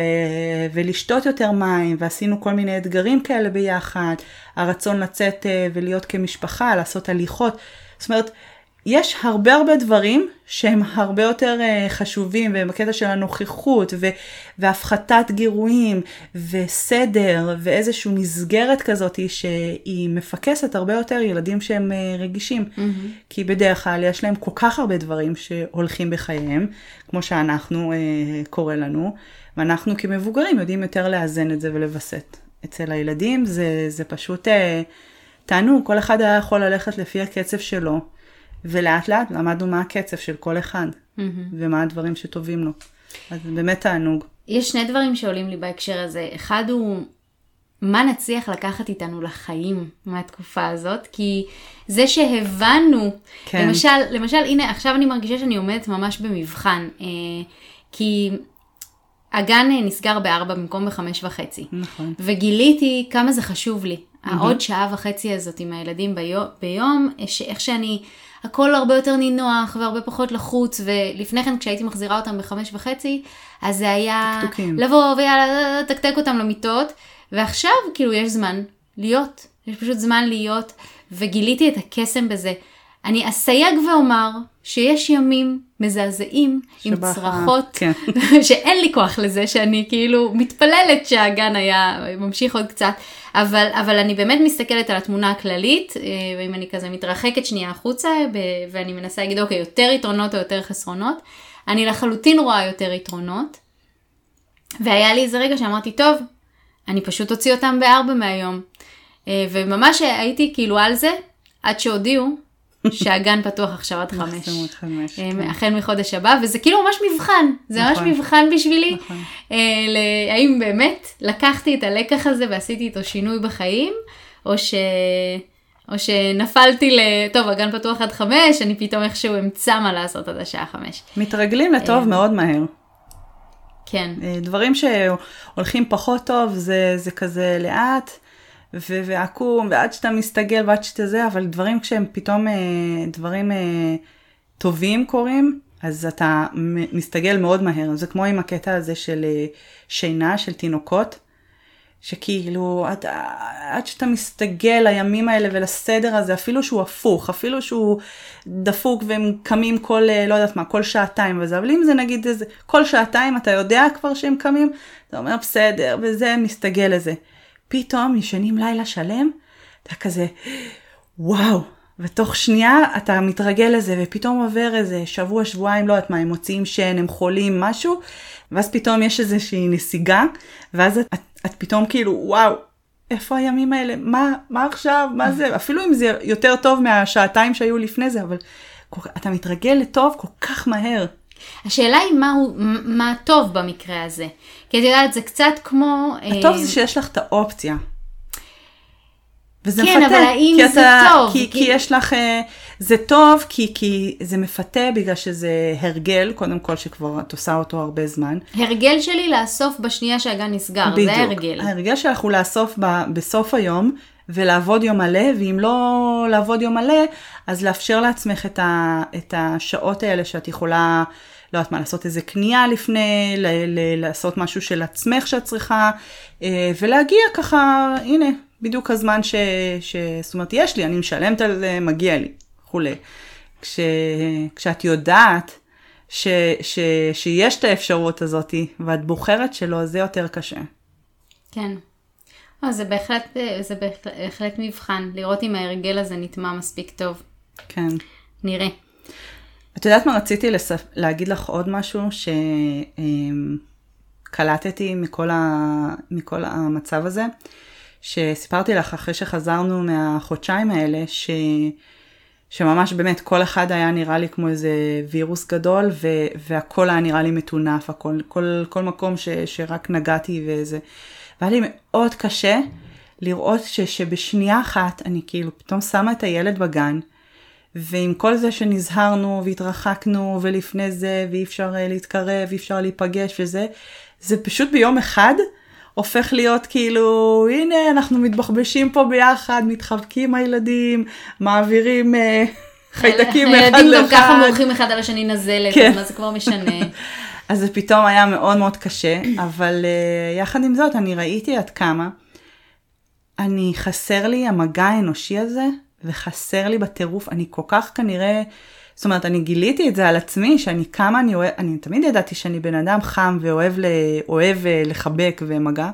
ולשתות יותר מים, ועשינו כל מיני אתגרים כאלה ביחד, הרצון לצאת ולהיות כמשפחה, לעשות הליכות. זאת אומרת, יש הרבה הרבה דברים שהם הרבה יותר uh, חשובים, ובקטע של הנוכחות, ו- והפחתת גירויים, וסדר, ואיזושהי מסגרת כזאת שהיא מפקסת הרבה יותר ילדים שהם uh, רגישים. Mm-hmm. כי בדרך כלל יש להם כל כך הרבה דברים שהולכים בחייהם, כמו שאנחנו, uh, קורה לנו, ואנחנו כמבוגרים יודעים יותר לאזן את זה ולווסת. אצל הילדים זה, זה פשוט... תענו, כל אחד היה יכול ללכת לפי הקצב שלו, ולאט לאט למדנו מה הקצב של כל אחד, mm-hmm. ומה הדברים שטובים לו. אז באמת תענוג. יש שני דברים שעולים לי בהקשר הזה. אחד הוא, מה נצליח לקחת איתנו לחיים מהתקופה הזאת? כי זה שהבנו, כן. למשל, למשל, הנה, עכשיו אני מרגישה שאני עומדת ממש במבחן. אה, כי הגן נסגר בארבע במקום בחמש וחצי. נכון. וגיליתי כמה זה חשוב לי. העוד שעה וחצי הזאת עם הילדים ביום, ביום איך שאני, הכל הרבה יותר נינוח והרבה פחות לחוץ, ולפני כן כשהייתי מחזירה אותם בחמש וחצי, אז זה היה תקתוקים. לבוא ויאללה, תקתק אותם למיטות, ועכשיו כאילו יש זמן להיות, יש פשוט זמן להיות, וגיליתי את הקסם בזה. אני אסייג ואומר שיש ימים מזעזעים עם צרחות, כן. <laughs> שאין לי כוח לזה, שאני כאילו מתפללת שהגן היה ממשיך עוד קצת, אבל, אבל אני באמת מסתכלת על התמונה הכללית, אה, ואם אני כזה מתרחקת שנייה החוצה, ואני מנסה להגיד, אוקיי, יותר יתרונות או יותר חסרונות, אני לחלוטין רואה יותר יתרונות, והיה לי איזה רגע שאמרתי, טוב, אני פשוט אוציא אותם בארבע מהיום. אה, וממש הייתי כאילו על זה, עד שהודיעו שהגן פתוח עכשיו עד חמש. אה, כן. החל מחודש הבא, וזה כאילו ממש מבחן, זה ממש נכון. מבחן בשבילי. נכון. אה, האם באמת לקחתי את הלקח הזה ועשיתי איתו שינוי בחיים, או ש... או שנפלתי ל... טוב, הגן פתוח עד חמש, אני פתאום איכשהו אמצא מה לעשות עד השעה חמש. מתרגלים לטוב אה, מאוד מהר. כן. דברים שהולכים פחות טוב, זה, זה כזה לאט. ועקום, ועד שאתה מסתגל ועד שאתה זה, אבל דברים כשהם פתאום אה, דברים אה, טובים קורים, אז אתה מסתגל מאוד מהר. זה כמו עם הקטע הזה של אה, שינה, של תינוקות, שכאילו עד, עד שאתה מסתגל לימים האלה ולסדר הזה, אפילו שהוא הפוך, אפילו שהוא דפוק והם קמים כל, לא יודעת מה, כל שעתיים וזה, אבל אם זה נגיד איזה, כל שעתיים אתה יודע כבר שהם קמים, אתה אומר בסדר, וזה מסתגל לזה. פתאום ישנים לילה שלם, אתה כזה, וואו, ותוך שנייה אתה מתרגל לזה, ופתאום עובר איזה שבוע, שבועיים, לא יודעת מה, הם מוציאים שן, הם חולים, משהו, ואז פתאום יש איזושהי נסיגה, ואז את, את, את פתאום כאילו, וואו, איפה הימים האלה? מה, מה עכשיו? מה זה? אפילו אם זה יותר טוב מהשעתיים שהיו לפני זה, אבל אתה מתרגל לטוב כל כך מהר. השאלה היא מה, הוא, מה טוב במקרה הזה. כי את יודעת, זה קצת כמו... הטוב זה אה, שיש לך את האופציה. וזה כן, מפתה. כן, אבל האם זה אתה, טוב? כי, כי... כי יש לך, אה, זה טוב כי, כי זה מפתה בגלל שזה הרגל, קודם כל שכבר את עושה אותו הרבה זמן. הרגל שלי לאסוף בשנייה שהגן נסגר, בדיוק. זה הרגל. ההרגל שלך הוא לאסוף ב, בסוף היום ולעבוד יום מלא, ואם לא לעבוד יום מלא, אז לאפשר לעצמך את, ה, את השעות האלה שאת יכולה לא יודעת מה, לעשות איזה קנייה לפני, ל- ל- לעשות משהו של עצמך שאת צריכה, אה, ולהגיע ככה, הנה, בדיוק הזמן ש... ש... זאת אומרת, יש לי, אני משלמת על זה, מגיע לי, וכולי. כש... כשאת יודעת ש... ש... שיש את האפשרות הזאת, ואת בוחרת שלא, זה יותר קשה. כן. או, זה בהחלט, זה בהחלט מבחן, לראות אם ההרגל הזה נטמע מספיק טוב. כן. נראה. את יודעת מה רציתי לספ... להגיד לך עוד משהו, שכל קלטתי מכל, ה, מכל המצב הזה, שסיפרתי לך אחרי שחזרנו מהחודשיים האלה, ש... שממש באמת כל אחד היה נראה לי כמו איזה וירוס גדול, ו, והכל היה נראה לי מטונף, הכל, כל, כל מקום ש, שרק נגעתי וזה. והיה לי מאוד קשה לראות ש, שבשנייה אחת אני כאילו פתאום שמה את הילד בגן, ועם כל זה שנזהרנו והתרחקנו ולפני זה ואי אפשר אה, להתקרב, אי אפשר להיפגש וזה, זה פשוט ביום אחד הופך להיות כאילו, הנה אנחנו מתבחבשים פה ביחד, מתחבקים הילדים, מעבירים uh, חיידקים אחד לאחד. הילדים גם ככה מורחים אחד על השני נזלת, כן. אז זה כבר משנה. <laughs> אז זה פתאום היה מאוד מאוד קשה, אבל uh, יחד עם זאת אני ראיתי עד כמה אני חסר לי המגע האנושי הזה, וחסר לי בטירוף, אני כל כך כנראה, זאת אומרת, אני גיליתי את זה על עצמי, שאני כמה אני אוהב, אני תמיד ידעתי שאני בן אדם חם ואוהב ל, אוהב אה, לחבק ומגע,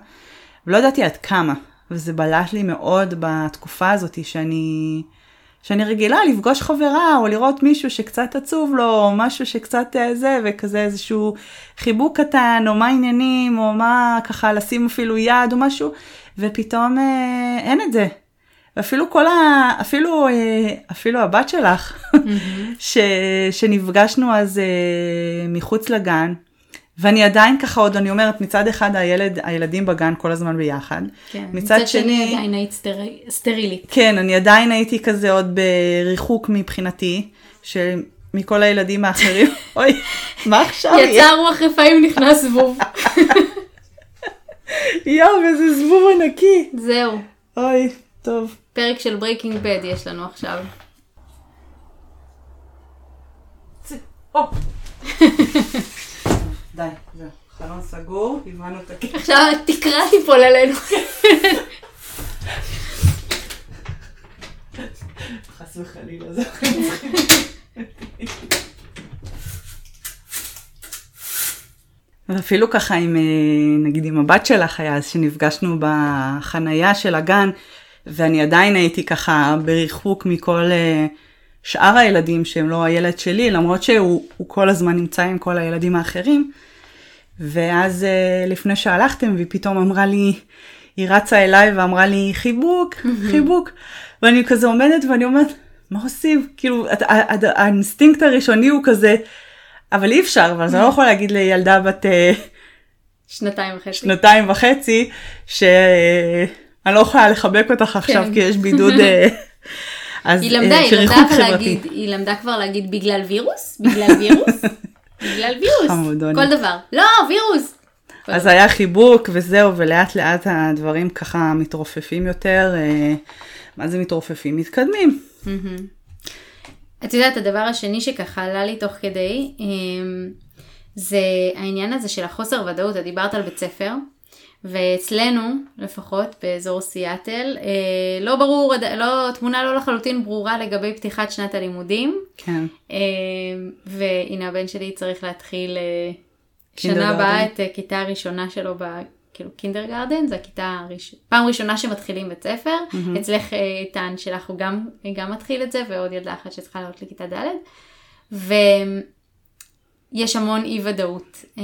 ולא ידעתי עד כמה, וזה בלט לי מאוד בתקופה הזאת שאני, שאני רגילה לפגוש חברה, או לראות מישהו שקצת עצוב לו, או משהו שקצת אה, זה, וכזה איזשהו חיבוק קטן, או מה העניינים, או מה ככה לשים אפילו יד או משהו, ופתאום אה, אין את זה. ואפילו כל ה... אפילו, אה, אפילו הבת שלך. <laughs> ש... שנפגשנו אז אה, מחוץ לגן, ואני עדיין ככה עוד, אני אומרת, מצד אחד הילד, הילדים בגן כל הזמן ביחד. כן, מצד, מצד שני... שני עדיין היית סטר... סטרילית. כן, אני עדיין הייתי כזה עוד בריחוק מבחינתי, שמכל הילדים האחרים, <laughs> אוי, מה עכשיו? יצא רוח רפאים נכנס זבוב. <laughs> יואו, איזה זבוב ענקי. זהו. אוי, טוב. פרק של Breaking Bad יש לנו עכשיו. די, זהו. חלון סגור, הבנו את הקטע. עכשיו התקרה תיפול עלינו. חס וחלילה, זה הכי מצחיק. ואפילו ככה עם, אה, נגיד עם הבת שלך היה, אז שנפגשנו בחנייה של הגן, ואני עדיין הייתי ככה בריחוק מכל uh, שאר הילדים שהם לא הילד שלי, למרות שהוא כל הזמן נמצא עם כל הילדים האחרים. ואז אה, לפני שהלכתם, והיא פתאום אמרה לי, היא רצה אליי ואמרה לי, חיבוק, <laughs> חיבוק. ואני כזה עומדת ואני אומרת, מה עושים? כאילו, האינסטינקט הראשוני הוא כזה, אבל אי אפשר, אבל זה לא יכול להגיד לילדה בת... אה, שנתיים וחצי. שנתיים וחצי, ש... אני לא יכולה לחבק אותך עכשיו כן. כי יש בידוד. <laughs> אה, אז היא למדה, היא למדה כבר להגיד, היא למדה כבר להגיד בגלל וירוס? בגלל וירוס? <laughs> בגלל וירוס. חמודוני. כל דבר. לא, וירוס. אז היה חיבוק וזהו, ולאט לאט הדברים ככה מתרופפים יותר. אה, מה זה מתרופפים? מתקדמים. את יודעת, הדבר השני שככה עלה לי תוך כדי, אה, זה העניין הזה של החוסר ודאות. את דיברת על בית ספר. ואצלנו, לפחות באזור סיאטל, אה, לא ברור, לא, תמונה לא לחלוטין ברורה לגבי פתיחת שנת הלימודים. כן. אה, והנה הבן שלי צריך להתחיל אה, שנה הבאה את אה, כיתה הראשונה שלו ב... כאילו קינדרגרדן, זו הכיתה הראש... פעם ראשונה שמתחילים בית ספר. Mm-hmm. אצלך אה, איתן שלך הוא גם, גם מתחיל את זה, ועוד ילדה אחת שצריכה לעלות לכיתה ד'. ויש המון אי ודאות. אה,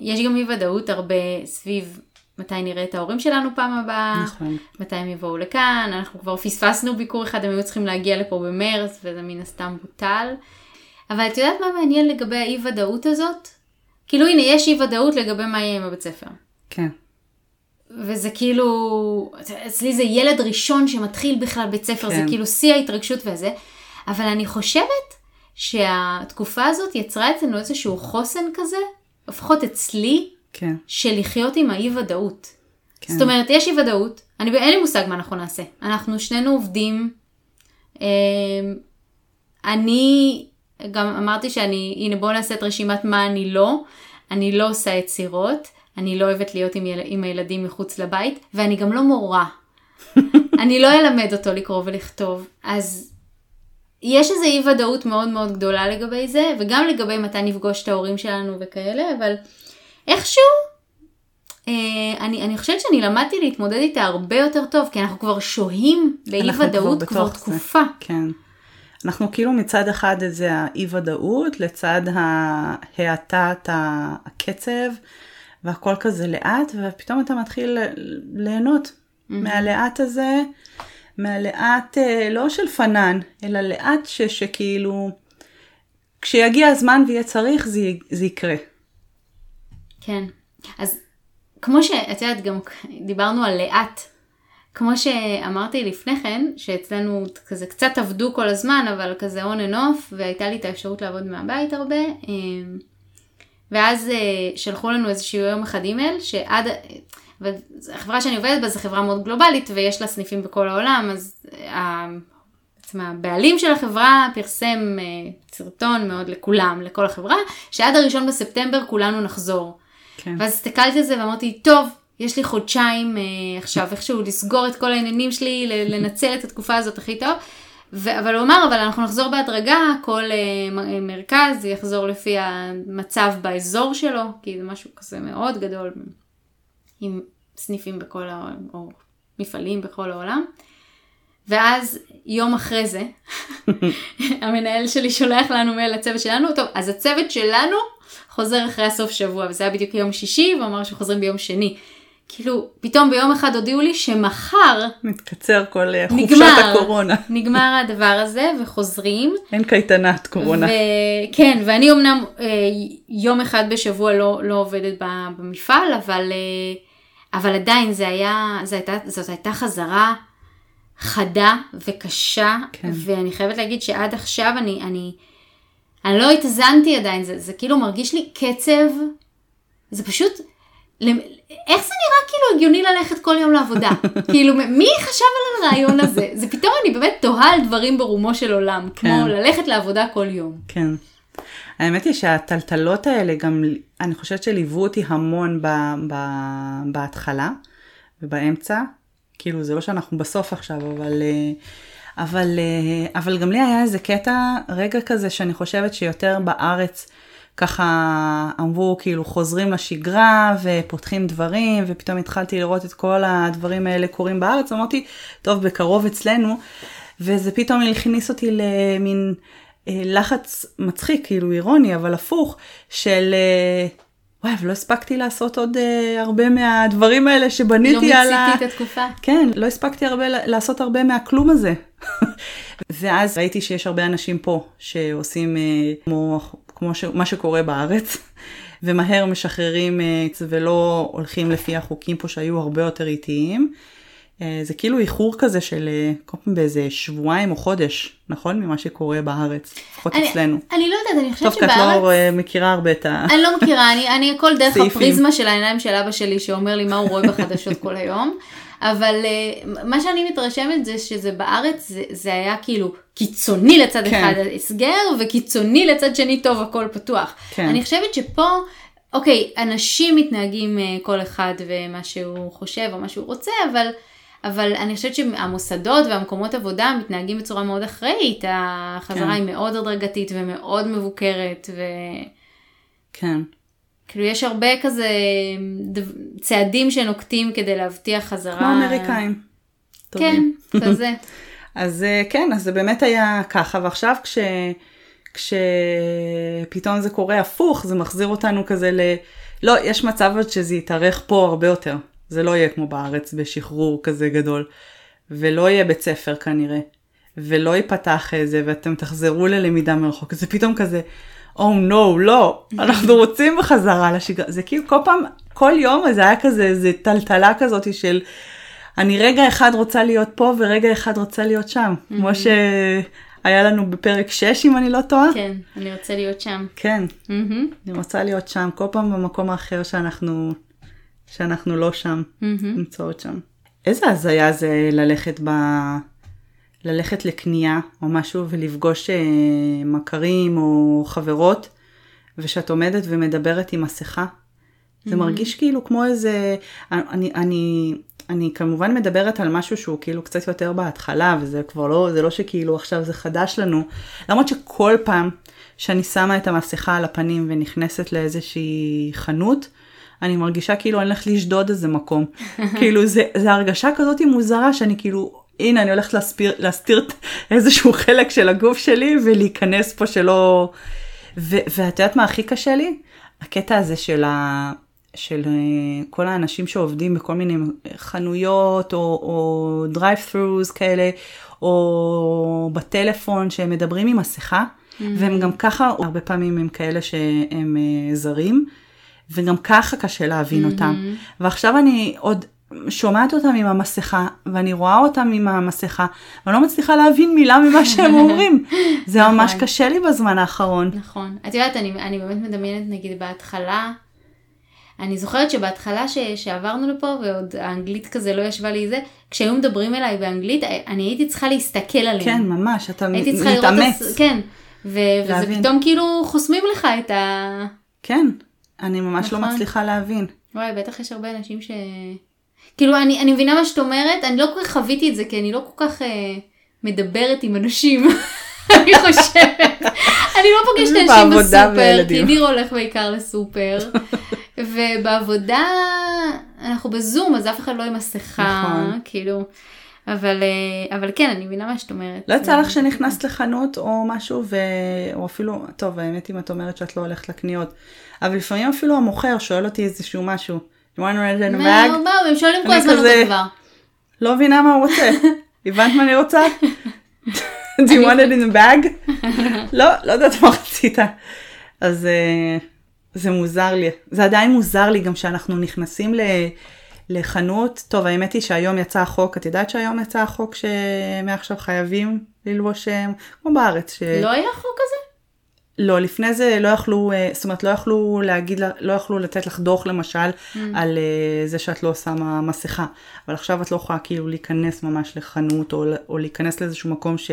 יש גם אי ודאות הרבה סביב מתי נראה את ההורים שלנו פעם הבאה, נכון. מתי הם יבואו לכאן, אנחנו כבר פספסנו ביקור אחד, הם היו צריכים להגיע לפה במרץ וזה מן הסתם בוטל. אבל את יודעת מה מעניין לגבי האי ודאות הזאת? כאילו הנה יש אי ודאות לגבי מה יהיה עם הבית ספר. כן. וזה כאילו, אצלי זה ילד ראשון שמתחיל בכלל בית ספר, כן. זה כאילו שיא ההתרגשות וזה, אבל אני חושבת שהתקופה הזאת יצרה אצלנו איזשהו חוסן כזה, לפחות אצלי, כן. של לחיות עם האי ודאות. כן. זאת אומרת, יש אי ודאות, אני, אין לי מושג מה אנחנו נעשה. אנחנו שנינו עובדים. אה, אני גם אמרתי שאני, הנה בואו נעשה את רשימת מה אני לא. אני לא עושה יצירות, אני לא אוהבת להיות עם, יל, עם הילדים מחוץ לבית, ואני גם לא מורה. <laughs> אני לא אלמד אותו לקרוא ולכתוב. אז יש איזו אי ודאות מאוד מאוד גדולה לגבי זה, וגם לגבי מתי נפגוש את ההורים שלנו וכאלה, אבל איכשהו, אה, אני, אני חושבת שאני למדתי להתמודד איתה הרבה יותר טוב, כי אנחנו כבר שוהים באי ודאות כבר, כבר תקופה. כן. אנחנו כאילו מצד אחד זה האי ודאות, לצד ההאטת הקצב והכל כזה לאט, ופתאום אתה מתחיל ליהנות mm-hmm. מהלאט הזה, מהלאט אה, לא של פנן, אלא לאט ש, שכאילו, כשיגיע הזמן ויהיה צריך, זה, זה יקרה. כן, אז כמו שאת יודעת, גם דיברנו על לאט. כמו שאמרתי לפני כן, שאצלנו כזה קצת עבדו כל הזמן, אבל כזה on and off, והייתה לי את האפשרות לעבוד מהבית הרבה. אמ, ואז אה, שלחו לנו איזשהו יום אחד אימייל, שעד, החברה שאני עובדת בה זו חברה מאוד גלובלית, ויש לה סניפים בכל העולם, אז אה, בעצם הבעלים של החברה פרסם אה, סרטון מאוד לכולם, לכל החברה, שעד הראשון בספטמבר כולנו נחזור. כן. ואז הסתכלתי על זה ואמרתי, טוב, יש לי חודשיים אה, עכשיו איכשהו לסגור את כל העניינים שלי, לנצל את התקופה הזאת הכי טוב. ו- אבל הוא אמר, אבל אנחנו נחזור בהדרגה, כל uh, מרכז יחזור לפי המצב באזור שלו, כי זה משהו כזה מאוד גדול, עם סניפים בכל העולם, או מפעלים בכל העולם. ואז יום אחרי זה, <laughs> המנהל שלי שולח לנו מייל לצוות שלנו, טוב, אז הצוות שלנו חוזר אחרי הסוף שבוע, וזה היה בדיוק יום שישי, והוא אמר שחוזרים ביום שני. כאילו, פתאום ביום אחד הודיעו לי שמחר... מתקצר כל אה, חופשת נגמר, הקורונה. <laughs> נגמר הדבר הזה, וחוזרים. אין קייטנת קורונה. ו- כן, ואני אמנם אה, יום אחד בשבוע לא, לא עובדת במפעל, אבל, אה, אבל עדיין זה היה, זה הייתה, זאת הייתה חזרה חדה וקשה, כן. ואני חייבת להגיד שעד עכשיו אני, אני, אני לא התאזנתי עדיין, זה, זה כאילו מרגיש לי קצב, זה פשוט... איך זה נראה כאילו הגיוני ללכת כל יום לעבודה? <laughs> כאילו, מי חשב על הרעיון הזה? זה פתאום אני באמת תוהה על דברים ברומו של עולם, כן. כמו ללכת לעבודה כל יום. כן. האמת היא שהטלטלות האלה גם, אני חושבת שליוו אותי המון ב, ב, בהתחלה ובאמצע. כאילו, זה לא שאנחנו בסוף עכשיו, אבל... אבל, אבל גם לי היה איזה קטע, רגע כזה שאני חושבת שיותר בארץ ככה אמרו כאילו חוזרים לשגרה ופותחים דברים ופתאום התחלתי לראות את כל הדברים האלה קורים בארץ, אמרתי טוב בקרוב אצלנו וזה פתאום הכניס אותי למין אה, לחץ מצחיק כאילו אירוני אבל הפוך של אה, וואי ולא הספקתי לעשות עוד אה, הרבה מהדברים האלה שבניתי לא על ה... לא מיציתי את התקופה. כן לא הספקתי הרבה לעשות הרבה מהכלום הזה. <laughs> ואז ראיתי שיש הרבה אנשים פה שעושים אה, כמו כמו ש... מה שקורה בארץ, <laughs> ומהר משחררים אה, ולא הולכים לפי החוקים פה שהיו הרבה יותר איטיים. אה, זה כאילו איחור כזה של אה, כל פעם באיזה שבועיים או חודש, נכון? ממה שקורה בארץ, לפחות אצלנו. אני לא יודעת, אני חושבת שבארץ... טוב, כי את לא מכירה הרבה את ה... אני לא מכירה, אני, אני הכל דרך <laughs> הפריזמה של העיניים של אבא שלי, שאומר לי מה הוא רואה בחדשות כל היום. אבל uh, מה שאני מתרשמת זה שזה בארץ, זה, זה היה כאילו קיצוני לצד כן. אחד הסגר, וקיצוני לצד שני טוב הכל פתוח. כן. אני חושבת שפה, אוקיי, אנשים מתנהגים uh, כל אחד ומה שהוא חושב או מה שהוא רוצה, אבל... אבל אני חושבת שהמוסדות והמקומות עבודה מתנהגים בצורה מאוד אחראית, החזרה כן. היא מאוד הדרגתית ומאוד מבוקרת. ו... כן. כאילו יש הרבה כזה צעדים שנוקטים כדי להבטיח חזרה. כמו אמריקאים. כן, כזה. <laughs> אז אה, כן, אז זה באמת היה ככה, ועכשיו כש... כשפתאום זה קורה הפוך, זה מחזיר אותנו כזה ל... לא, יש מצב עוד שזה יתארך פה הרבה יותר. זה לא יהיה כמו בארץ בשחרור כזה גדול. ולא יהיה בית ספר כנראה. ולא ייפתח איזה, ואתם תחזרו ללמידה מרחוק. זה פתאום כזה, Oh no, לא, אנחנו רוצים בחזרה לשגרה. זה כאילו כל פעם, כל יום זה היה כזה, איזה טלטלה כזאת של, אני רגע אחד רוצה להיות פה ורגע אחד רוצה להיות שם. Mm-hmm. כמו שהיה לנו בפרק 6, אם אני לא טועה. כן, אני רוצה להיות שם. כן, mm-hmm. אני רוצה להיות שם, כל פעם במקום האחר שאנחנו, שאנחנו לא שם, mm-hmm. נמצאות שם. איזה הזיה זה ללכת ב... ללכת לקנייה או משהו ולפגוש אה, מכרים או חברות, ושאת עומדת ומדברת עם מסכה. Mm-hmm. זה מרגיש כאילו כמו איזה, אני, אני, אני כמובן מדברת על משהו שהוא כאילו קצת יותר בהתחלה, וזה כבר לא, זה לא שכאילו עכשיו זה חדש לנו, למרות שכל פעם שאני שמה את המסכה על הפנים ונכנסת לאיזושהי חנות, אני מרגישה כאילו אני הולכת לשדוד איזה מקום. <laughs> כאילו זה, זה הרגשה כזאת מוזרה שאני כאילו הנה אני הולכת להספיר, להסתיר איזשהו חלק של הגוף שלי ולהיכנס פה שלא... ו- ואת יודעת מה הכי קשה לי? הקטע הזה של ה... של אה, כל האנשים שעובדים בכל מיני חנויות או, או drive-thrus כאלה, או בטלפון שהם מדברים עם מסכה, mm-hmm. והם גם ככה, הרבה פעמים הם כאלה שהם אה, זרים, וגם ככה קשה להבין mm-hmm. אותם. ועכשיו אני עוד שומעת אותם עם המסכה, ואני רואה אותם עם המסכה, ואני לא מצליחה להבין מילה ממה שהם <laughs> אומרים. זה ממש נכון. קשה לי בזמן האחרון. נכון. את יודעת, אני, אני באמת מדמיינת, נגיד, בהתחלה, אני זוכרת שבהתחלה ש, שעברנו לפה, ועוד האנגלית כזה לא ישבה לי זה, כשהיו מדברים אליי באנגלית, אני הייתי צריכה להסתכל עליהם. כן, ממש, אתה מתאמץ. הס- כן. ו- וזה להבין. פתאום כאילו חוסמים לך את ה... כן, אני ממש לא נכון. מצליחה להבין. וואי, בטח יש הרבה אנשים ש... כאילו, אני, אני מבינה מה שאת אומרת, אני לא כל כך חוויתי את זה, כי אני לא כל כך אה, מדברת עם אנשים, <laughs> אני חושבת. אני לא פוגשת <laughs> אנשים בסופר, כי. ניר הולך בעיקר לסופר, <laughs> ובעבודה אנחנו בזום, אז אף אחד לא עם מסכה, נכון. כאילו, אבל, אה, אבל כן, אני מבינה מה שאת אומרת. לא יצא לך זה- שנכנסת לחנות או משהו, ו... או אפילו, טוב, האמת אם את אומרת שאת לא הולכת לקניות, אבל לפעמים אפילו המוכר שואל אותי איזשהו משהו. You want to read in a bag? מה, הם שואלים כל הזמן אותו דבר. לא מבינה מה הוא רוצה. <laughs> הבנת מה אני רוצה? Do you want it in a bag? לא, לא יודעת מה רצית. אז אה, זה מוזר לי. זה עדיין מוזר לי גם שאנחנו נכנסים ל... לחנות, טוב האמת היא שהיום יצא החוק, את יודעת שהיום יצא החוק שמעכשיו חייבים ללבוש, אה, כמו בארץ, ש... לא היה חוק כזה? לא, לפני זה לא יכלו, אה, זאת אומרת, לא יכלו להגיד, לה- לא יכלו לתת לך דוח למשל Mm. על אה, זה שאת לא שמה מסכה. אבל עכשיו את לא יכולה כאילו להיכנס ממש לחנות או, או להיכנס לאיזשהו מקום ש,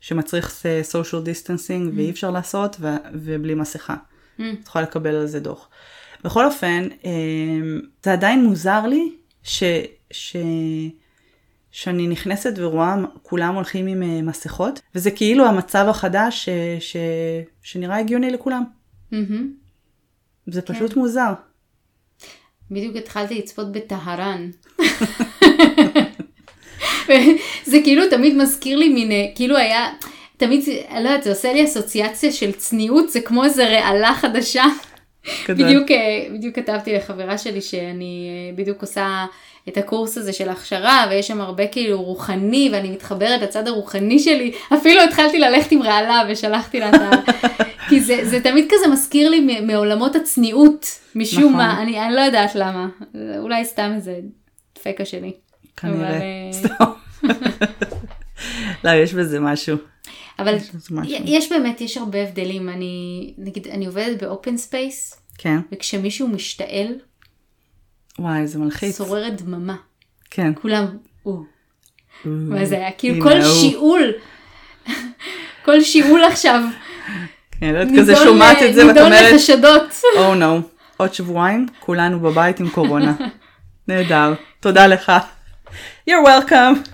שמצריך social distancing Mm. ואי אפשר לעשות ו, ובלי מסכה. Mm. את יכולה לקבל על זה דוח. בכל אופן, אה, זה עדיין מוזר לי ש, ש, שאני נכנסת ורואה כולם הולכים עם אה, מסכות, וזה כאילו המצב החדש ש, ש, שנראה הגיוני לכולם. מהמם. זה כן. פשוט מוזר. בדיוק התחלתי לצפות בטהרן. <laughs> זה כאילו תמיד מזכיר לי מין, אה, כאילו היה, תמיד, אני לא יודעת, זה עושה לי אסוציאציה של צניעות, זה כמו איזה רעלה חדשה. בדיוק, אה, בדיוק כתבתי לחברה שלי שאני אה, בדיוק עושה את הקורס הזה של הכשרה ויש שם הרבה כאילו רוחני ואני מתחברת לצד הרוחני שלי אפילו התחלתי ללכת עם רעלה ושלחתי לה את ה... <laughs> כי זה, זה תמיד כזה מזכיר לי מעולמות הצניעות משום נכון. מה אני, אני לא יודעת למה אולי סתם איזה דפקה שלי. אבל, כנראה. אה, סתם. לא, יש בזה משהו. אבל יש משהו. יש באמת יש הרבה הבדלים אני נגיד אני עובדת ב open space כן. וכשמישהו משתעל וואי, זה מלחיץ. שוררת דממה. כן. כולם, או. מה זה היה? כאילו כל. שיעול, <laughs> כל שיעול עכשיו, כן, יודעת, כזה נידון שומעת את זה ואת נידון אומרת, לחשדות. או נו, עוד שבועיים, כולנו בבית עם קורונה. <laughs> נהדר, תודה לך. You're welcome.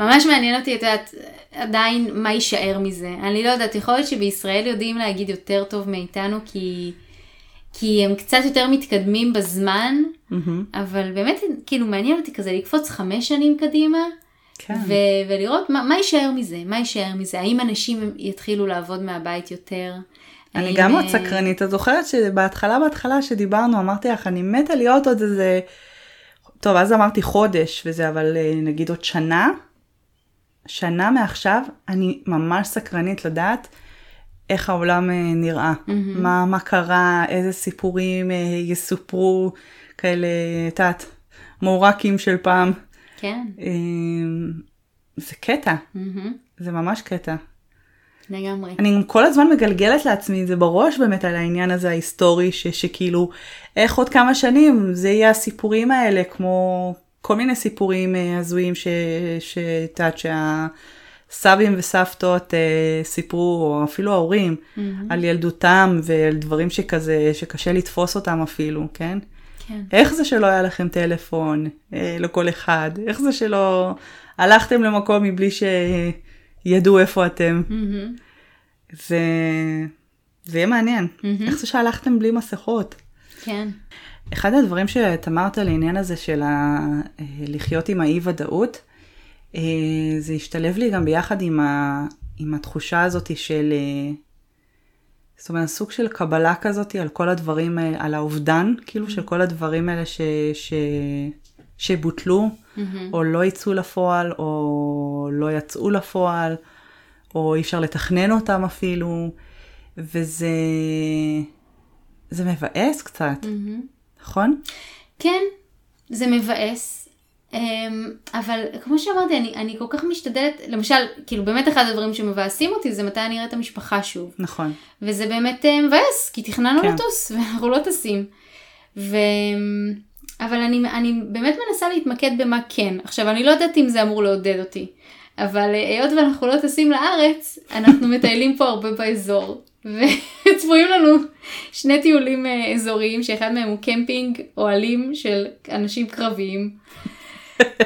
ממש מעניין אותי, את יודעת, עדיין מה יישאר מזה. אני לא יודעת, יכול להיות שבישראל יודעים להגיד יותר טוב מאיתנו, כי, כי הם קצת יותר מתקדמים בזמן, מהמם. אבל באמת, כאילו, מעניין אותי כזה לקפוץ חמש שנים קדימה, כן. ו- ולראות מה, מה יישאר מזה, מה יישאר מזה, האם אנשים יתחילו לעבוד מהבית יותר. אני האם, גם מאוד אה, סקרנית, את זוכרת שבהתחלה בהתחלה שדיברנו אמרתי לך אני מתה להיות עוד איזה, טוב אז אמרתי חודש וזה אבל אה, נגיד עוד שנה, שנה מעכשיו אני ממש סקרנית לדעת איך העולם אה, נראה, מהמם. מה, מה קרה, איזה סיפורים אה, יסופרו, כאלה, את יודעת, מורקים של פעם, כן. אה, זה קטע, מהמם. זה ממש קטע. לגמרי. אני כל הזמן מגלגלת לעצמי את זה בראש באמת על העניין הזה ההיסטורי, ש, שכאילו, איך עוד כמה שנים זה יהיה הסיפורים האלה, כמו כל מיני סיפורים אה, הזויים שאת יודעת שהסבים וסבתות אה, סיפרו, או אפילו ההורים, מהמם. על ילדותם ועל דברים שכזה, שקשה לתפוס אותם אפילו, כן? כן. איך זה שלא היה לכם טלפון אה, לכל אחד? איך זה שלא הלכתם למקום מבלי שידעו איפה אתם? מהמם. זה, זה יהיה מעניין. מהמם. איך זה שהלכתם בלי מסכות? כן. אחד הדברים שאת אמרת על העניין הזה של ה... אה, לחיות עם האי ודאות, זה השתלב לי גם ביחד עם, ה... עם התחושה הזאת של, אה, זאת אומרת, סוג של קבלה כזאת על כל הדברים, אה, על האובדן, כאילו, של כל הדברים האלה ש, ש, שבוטלו, Mm-hmm. או לא יצאו לפועל, או לא יצאו לפועל, או אי אפשר לתכנן אותם אפילו, וזה זה מבאס קצת, Mm-hmm. נכון? כן, זה מבאס, אבל כמו שאמרתי, אני, אני כל כך משתדלת, למשל, כאילו באמת אחד הדברים שמבאסים אותי זה מתי אני אראה את המשפחה שוב. נכון. וזה באמת אה, מבאס, כי תכננו כן. לטוס, <laughs> ואנחנו לא טסים. ו... אבל אני, אני באמת מנסה להתמקד במה כן. עכשיו, אני לא יודעת אם זה אמור לעודד אותי, אבל אה, היות ואנחנו לא טסים לארץ, אנחנו <laughs> מטיילים פה הרבה באזור. <laughs> וצפויים לנו שני טיולים אה, אזוריים, שאחד מהם הוא קמפינג אוהלים של אנשים קרביים.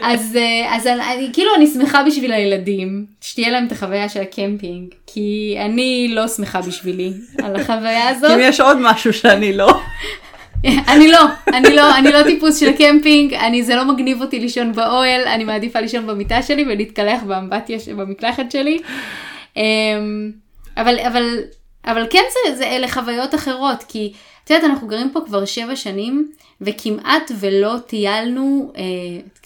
אז, אה, אז אני, אני, כאילו אני שמחה בשביל הילדים, שתהיה להם את החוויה של הקמפינג, כי אני לא שמחה בשבילי על החוויה <laughs> הזאת. אם יש עוד משהו שאני לא. <laughs> אני לא, אני לא, אני לא טיפוס של קמפינג, אני, זה לא מגניב אותי לישון באוהל, אני מעדיפה לישון במיטה שלי ולהתקלח באמבטיה, במקלחת שלי. אמ, אבל, אבל, אבל כן זה, זה אלה חוויות אחרות, כי את יודעת, אנחנו גרים פה כבר שבע שנים, וכמעט ולא טיילנו אה,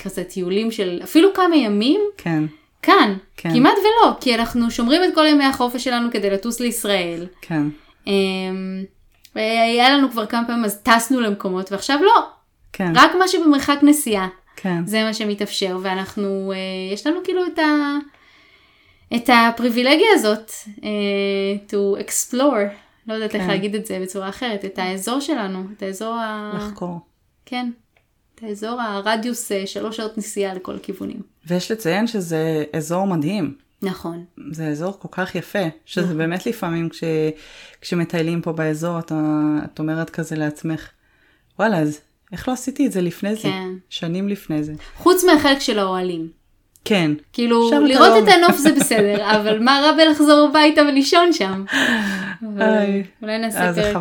כזה טיולים של אפילו כמה ימים כן, כאן, כן. כמעט ולא, כי אנחנו שומרים את כל ימי החופש שלנו כדי לטוס לישראל. כן. אמ, והיה לנו כבר כמה פעמים, אז טסנו למקומות, ועכשיו לא. כן, רק מה שבמרחק נסיעה, כן, זה מה שמתאפשר, ואנחנו, אה, יש לנו כאילו את, ה, את הפריבילגיה הזאת, אה, to explore, לא יודעת איך כן. להגיד את זה בצורה אחרת, את האזור שלנו, את האזור ה... לחקור. כן, את האזור הרדיוס אה, שלוש שעות נסיעה לכל הכיוונים. ויש לציין שזה אזור מדהים. נכון. זה אזור כל כך יפה, שזה באמת לפעמים כש, כשמטיילים פה באזור, אתה, את אומרת כזה לעצמך, וואלה, אז איך לא עשיתי את זה לפני זה? כן. שנים לפני זה. חוץ מהחלק של האוהלים. כן. כאילו, לראות לא- את הנוף זה בסדר, <laughs> אבל מה רע בלחזור הביתה ולישון שם? אולי נעשה פרק.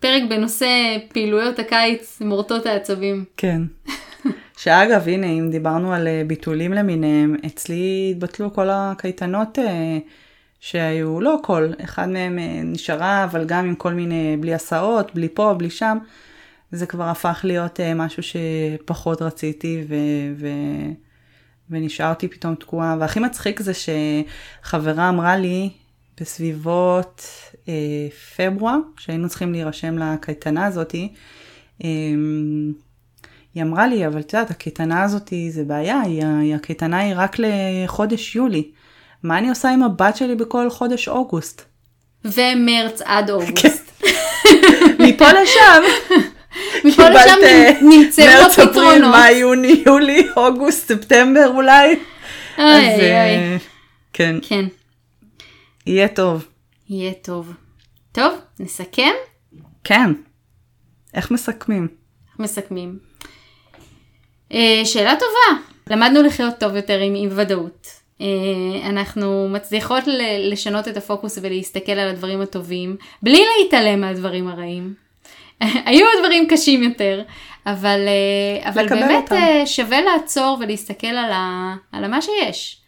פרק בנושא פעילויות הקיץ מורטות העצבים. כן. <laughs> שאגב, הנה, אם דיברנו על אה, ביטולים למיניהם, אצלי התבטלו כל הקייטנות אה, שהיו, לא כל, אחד מהם אה, נשארה, אבל גם עם כל מיני, בלי הסעות, בלי פה, בלי שם. זה כבר הפך להיות משהו שפחות רציתי, ו... ו... ונשארתי פתאום תקועה. והכי מצחיק זה שחברה אמרה לי בסביבות אה, פברואר, שהיינו צריכים להירשם לקייטנה הזאתי, אה, היא אמרה לי, אבל את יודעת, הקייטנה הזאתי זה בעיה, היא, הקייטנה היא רק לחודש יולי. מה אני עושה עם הבת שלי בכל חודש אוגוסט? ומרץ עד אוגוסט. <laughs> מפה לשם. מפה לשם אה, נמצאו מרץ, אפריל. מאי, יוני, יולי, אוגוסט, ספטמבר אולי. איי, אז איי, אה. כן, כן, יהיה טוב. יהיה טוב. טוב, נסכם? כן. איך מסכמים? איך מסכמים? אה, שאלה טובה. למדנו לחיות טוב יותר עם, עם ודאות. אנחנו מצליחות לשנות את הפוקוס ולהסתכל על הדברים הטובים, בלי להתעלם מהדברים הרעים. <laughs> היו דברים קשים יותר, אבל, אה, אבל באמת אותם. אה, שווה לעצור ולהסתכל על, ה, על מה שיש.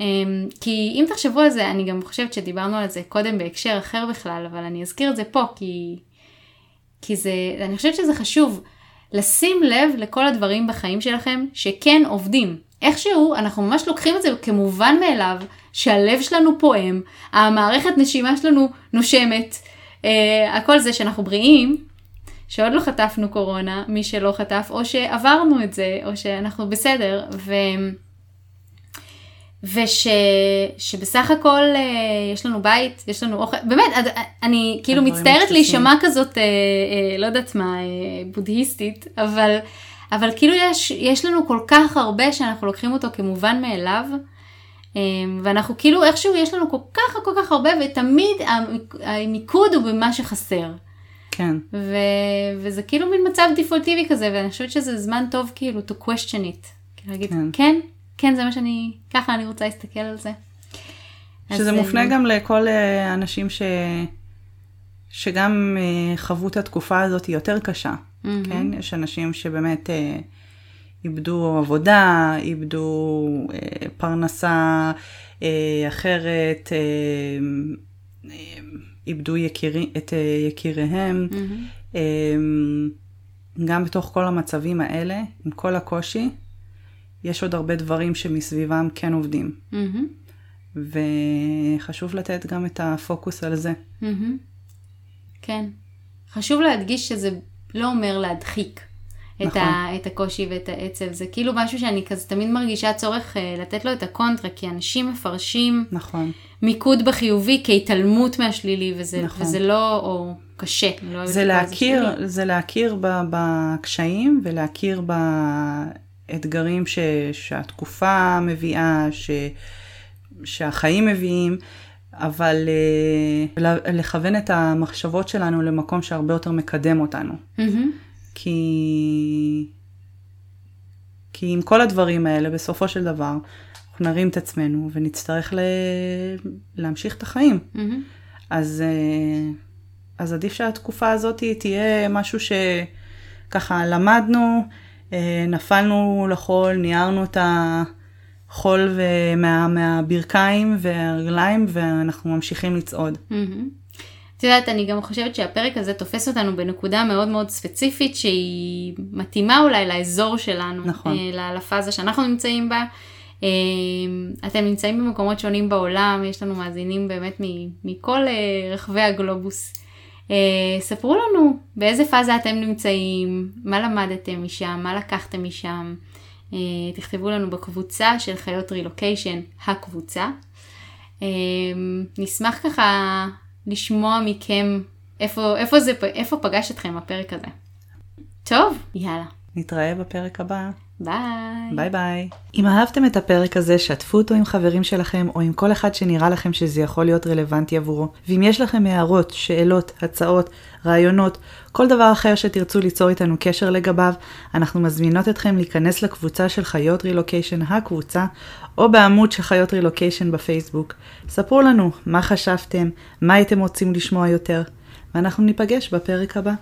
אה, כי אם תחשבו על זה, אני גם חושבת שדיברנו על זה קודם בהקשר אחר בכלל, אבל אני אזכיר את זה פה, כי כי זה, אני חושבת שזה חשוב לשים לב לכל הדברים בחיים שלכם שכן עובדים. איכשהו אנחנו ממש לוקחים את זה כמובן מאליו, שהלב שלנו פועם, המערכת נשימה שלנו נושמת, אה, הכל זה שאנחנו בריאים, שעוד לא חטפנו קורונה, מי שלא חטף, או שעברנו את זה, או שאנחנו בסדר, ו... ושבסך הכל אה, יש לנו בית, יש לנו אוכל, באמת, אני כאילו מצטערת. להישמע כזאת, אה, אה, לא יודעת מה, בודהיסטית, אבל, אבל כאילו יש, יש לנו כל כך הרבה שאנחנו לוקחים אותו כמובן מאליו, ואנחנו כאילו איכשהו יש לנו כל כך כל כך הרבה, ותמיד המיקוד הוא במה שחסר. כן. ו... וזה כאילו מין מצב דפולטיבי כזה, ואני חושבת שזה זמן טוב כאילו to question it. כאילו להגיד, כן. כן, כן, זה מה שאני, ככה אני רוצה להסתכל על זה. שזה אז, מופנה אה, גם לכל אה, האנשים ש... שגם אה, חוו את התקופה הזאת יותר קשה, מהמם. כן? יש אנשים שבאמת איבדו עבודה, איבדו אה, פרנסה אה, אחרת, אה, איבדו יקירי, את אה, יקיריהם. Mm-hmm. אמ, גם בתוך כל המצבים האלה, עם כל הקושי, יש עוד הרבה דברים שמסביבם כן עובדים. Mm-hmm. וחשוב לתת גם את הפוקוס על זה. Mm-hmm. כן. חשוב להדגיש שזה לא אומר להדחיק את, נכון. ה, את הקושי ואת העצב. זה כאילו משהו שאני כזה תמיד מרגישה צורך אה, לתת לו את הקונטרה, כי אנשים מפרשים נכון. מיקוד בחיובי כהתעלמות מהשלילי, וזה, נכון. וזה לא, או קשה. לא זה להכיר, שלילי. זה להכיר ב- בקשיים ולהכיר באתגרים ש, שהתקופה מביאה, ש, שהחיים מביאים, אבל ל- לכוון את המחשבות שלנו למקום שהרבה יותר מקדם אותנו. מהמם. כי... כי עם כל הדברים האלה, בסופו של דבר, אנחנו נרים את עצמנו ונצטרך ל... להמשיך את החיים. מהמם. אז, אה, אז עדיף שהתקופה הזאת תהיה משהו שככה למדנו, אה, נפלנו לחול, ניערנו את החול מה, מהברכיים והרגליים ואנחנו ממשיכים לצעוד. מהמם. את יודעת, אני גם חושבת שהפרק הזה תופס אותנו בנקודה מאוד מאוד ספציפית שהיא מתאימה אולי לאזור שלנו, נכון. אה, לפאזה שאנחנו נמצאים בה. אה, אתם נמצאים במקומות שונים בעולם, יש לנו מאזינים באמת מכל אה, רחבי הגלובוס. אה, ספרו לנו באיזה פאזה אתם נמצאים, מה למדתם משם, מה לקחתם משם. אה, תכתבו לנו בקבוצה של חיות רילוקיישן, הקבוצה. אה, נשמח ככה לשמוע מכם איפה, איפה, זה, איפה פגש אתכם הפרק הזה. טוב, יאללה, נתראה בפרק הבא. ביי. ביי ביי. אם אהבתם את הפרק הזה, שתפו אותו עם חברים שלכם, או עם כל אחד שנראה לכם שזה יכול להיות רלוונטי עבורו. ואם יש לכם הערות, שאלות, הצעות, רעיונות, כל דבר אחר שתרצו ליצור איתנו קשר לגביו, אנחנו מזמינות אתכם להיכנס לקבוצה של חיות רילוקיישן הקבוצה, או בעמוד של חיות רילוקיישן בפייסבוק. ספרו לנו מה חשבתם, מה הייתם רוצים לשמוע יותר, ואנחנו ניפגש בפרק הבא.